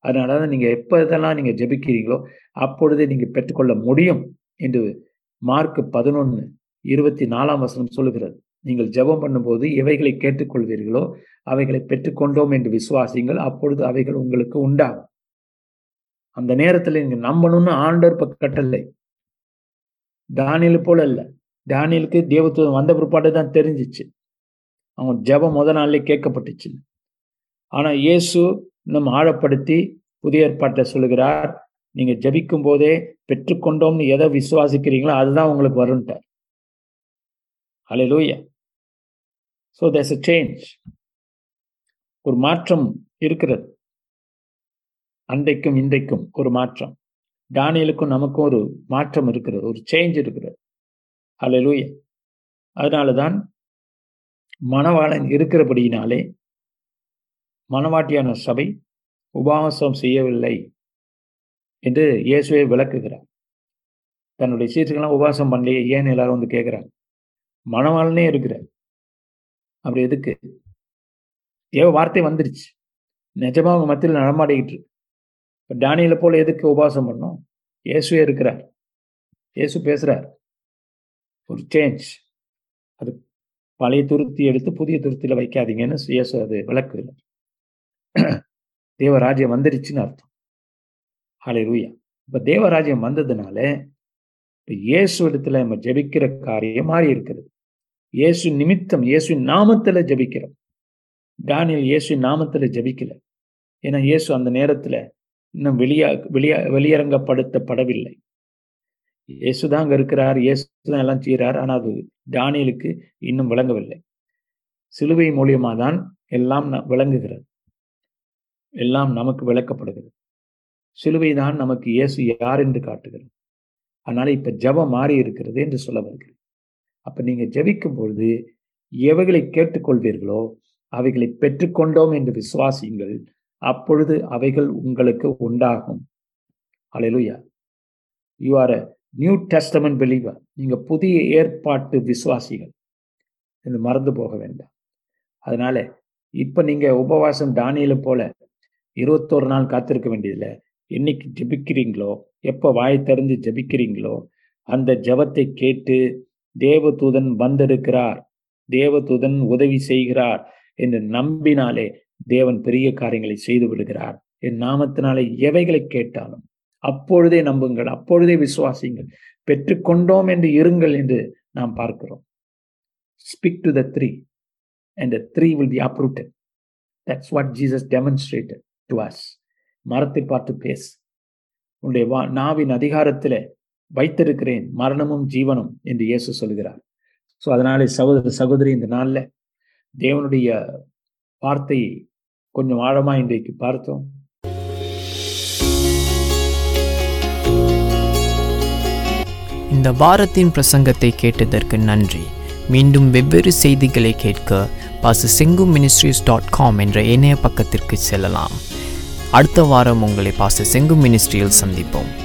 அதனால தான் நீங்கள் எப்போதெல்லாம் நீங்கள் ஜெபிக்கிறீங்களோ அப்பொழுதே நீங்கள் பெற்றுக்கொள்ள முடியும் என்று மார்க் பதினொன்று இருபத்தி நாலாம் வசனம் சொல்லுகிறது. நீங்கள் ஜெபம் பண்ணும்போது எவைகளை கேட்டுக்கொள்வீர்களோ அவைகளை பெற்றுக்கொண்டோம் என்று விசுவாசிங்கள் அப்பொழுது அவைகள் உங்களுக்கு உண்டாகும். அந்த நேரத்தில் நீங்க நம்பணும்னு ஆண்டர் இப்ப கட்டளை தானியல் போல இல்லை. தானியலுக்கு தேவத்துவம் வந்த பிற்பாடு தான் தெரிஞ்சிச்சு. அவன் ஜெபம் முத நாள்லேயே கேட்கப்பட்டுச்சு. ஆனா இயேசு நம்ம ஆழப்படுத்தி புதிய ஏற்பாட்டை சொல்லுகிறார் நீங்க ஜபிக்கும் போதே பெற்றுக்கொண்டோம்னு எதை விசுவாசிக்கிறீங்களோ அதுதான் உங்களுக்கு வரும்ட்டார். லூயா ஸோ தேர்ஸ் அ சேஞ்ச் ஒரு மாற்றம் இருக்கிறது. அன்றைக்கும் இன்றைக்கும் ஒரு மாற்றம். தானியலுக்கும் நமக்கும் ஒரு மாற்றம் இருக்கிறது ஒரு சேஞ்ச் இருக்கிறது. ஹalleluya அதனால தான் மணவாளன் இருக்கிறபடியினாலே மணவாட்டியான சபை உபவாசம் செய்யவில்லை என்று இயேசுவை விளக்குகிறார். தன்னுடைய சீட்டுக்கெல்லாம் உபவாசம் பண்ணலையே ஏன் எல்லாரும் வந்து கேட்குறாங்க மணவாளனே இருக்கிறார். அப்படி எதுக்கு? ஏவ வார்த்தை வந்துருச்சு. நிஜமா அவங்க மத்தியில் நடமாடிக்கிட்டு இருக்கு. இப்போ டானியில போல எதுக்கு உபவாசம் பண்ணோம் இயேசுவே இருக்கிறார். இயேசு பேசுகிறார் ஒரு சேஞ்ச் அது பழைய துருத்தி எடுத்து புதிய துருத்தியில் வைக்காதீங்கன்னு இயேசு அது விளக்குகிறார். தேவராஜ்யம் வந்துருச்சுன்னு அர்த்தம். ஹலே ரூயா இப்போ தேவராஜ்யம் வந்ததுனால இப்போ இயேசு இடத்துல நம்ம ஜெபிக்கிற காரியம் மாறி இருக்கிறது இயேசு நிமித்தம் இயேசு நாமத்தில் ஜெபிக்கிறோம். டானியல் இயேசு நாமத்தில் ஜபிக்கல. ஏன்னா இயேசு அந்த நேரத்தில் இன்னும் வெளியா வெளியா வெளியரங்கப்படுத்தப்படவில்லை. இயேசு தான் அங்கே இருக்கிறார் இயேசு தான் எல்லாம் செய்கிறார் ஆனால் அது தானியலுக்கு இன்னும் விளங்கவில்லை. சிலுவை மூலியமாக தான் எல்லாம் விளங்குகிறது. எல்லாம் நமக்கு விளக்கப்படுகிறது. சிலுவை தான் நமக்கு இயேசு யார் என்று காட்டுகிறது. அதனால் இப்போ ஜபம் மாறி இருக்கிறது என்று சொல்ல வருகிறது அப்போ நீங்கள் ஜபிக்கும் பொழுது எவைகளை கேட்டுக்கொள்வீர்களோ அவைகளை பெற்றுக்கொண்டோம் என்று விசுவாசியுங்கள். அப்பொழுது அவைகள் உங்களுக்கு உண்டாகும். Hallelujah you are a New Testament believer நீங்கள் புதிய ஏற்பாட்டு விசுவாசிகள். இது மறந்து போக வேண்டாம். அதனால இப்போ நீங்கள் உபவாசம் தானியில போல இருபத்தோரு நாள் காத்திருக்க வேண்டியதில்லை. என்னைக்கு ஜபிக்கிறீங்களோ எப்போ வாய் திறந்து ஜபிக்கிறீங்களோ அந்த ஜபத்தை கேட்டு தேவதூதன் வந்திருக்கிறார். தேவதூதன் உதவி செய்கிறார் என்று நம்பினாலே தேவன் பெரிய காரியங்களை செய்து விடுகிறார். என் நாமத்தினாலே எவைகளை கேட்டாலும் அப்பொழுதே நம்புங்கள் அப்பொழுதே விசுவாசிங்கள் பெற்றுக்கொண்டோம் என்று இருங்கள் என்று நாம் பார்க்கிறோம். Speak to the tree and the tree will be uprooted that's what Jesus demonstrated to us மரத்தை பார்த்து பேஸ் உன்னுடைய வா நாவின் அதிகாரத்தில் வைத்திருக்கிறேன் மரணமும் ஜீவனும் என்று இயேசு சொல்கிறார். ஸோ அதனாலே சகோதர சகோதரி இந்த நாளில் தேவனுடைய வார்த்தையை கொஞ்சம் ஆழமா இன்றைக்கு பார்த்தோம். இந்த வாரத்தின் பிரசங்கத்தை கேட்டதற்கு நன்றி. மீண்டும் வெவ்வேறு செய்திகளை கேட்க பாச செங்கு மினிஸ்ட்ரிஸ் டாட் காம் என்ற இணைய பக்கத்திற்கு செல்லலாம். அடுத்த வாரம் உங்களை பாச செங்கு மினிஸ்ட்ரியில் சந்திப்போம்.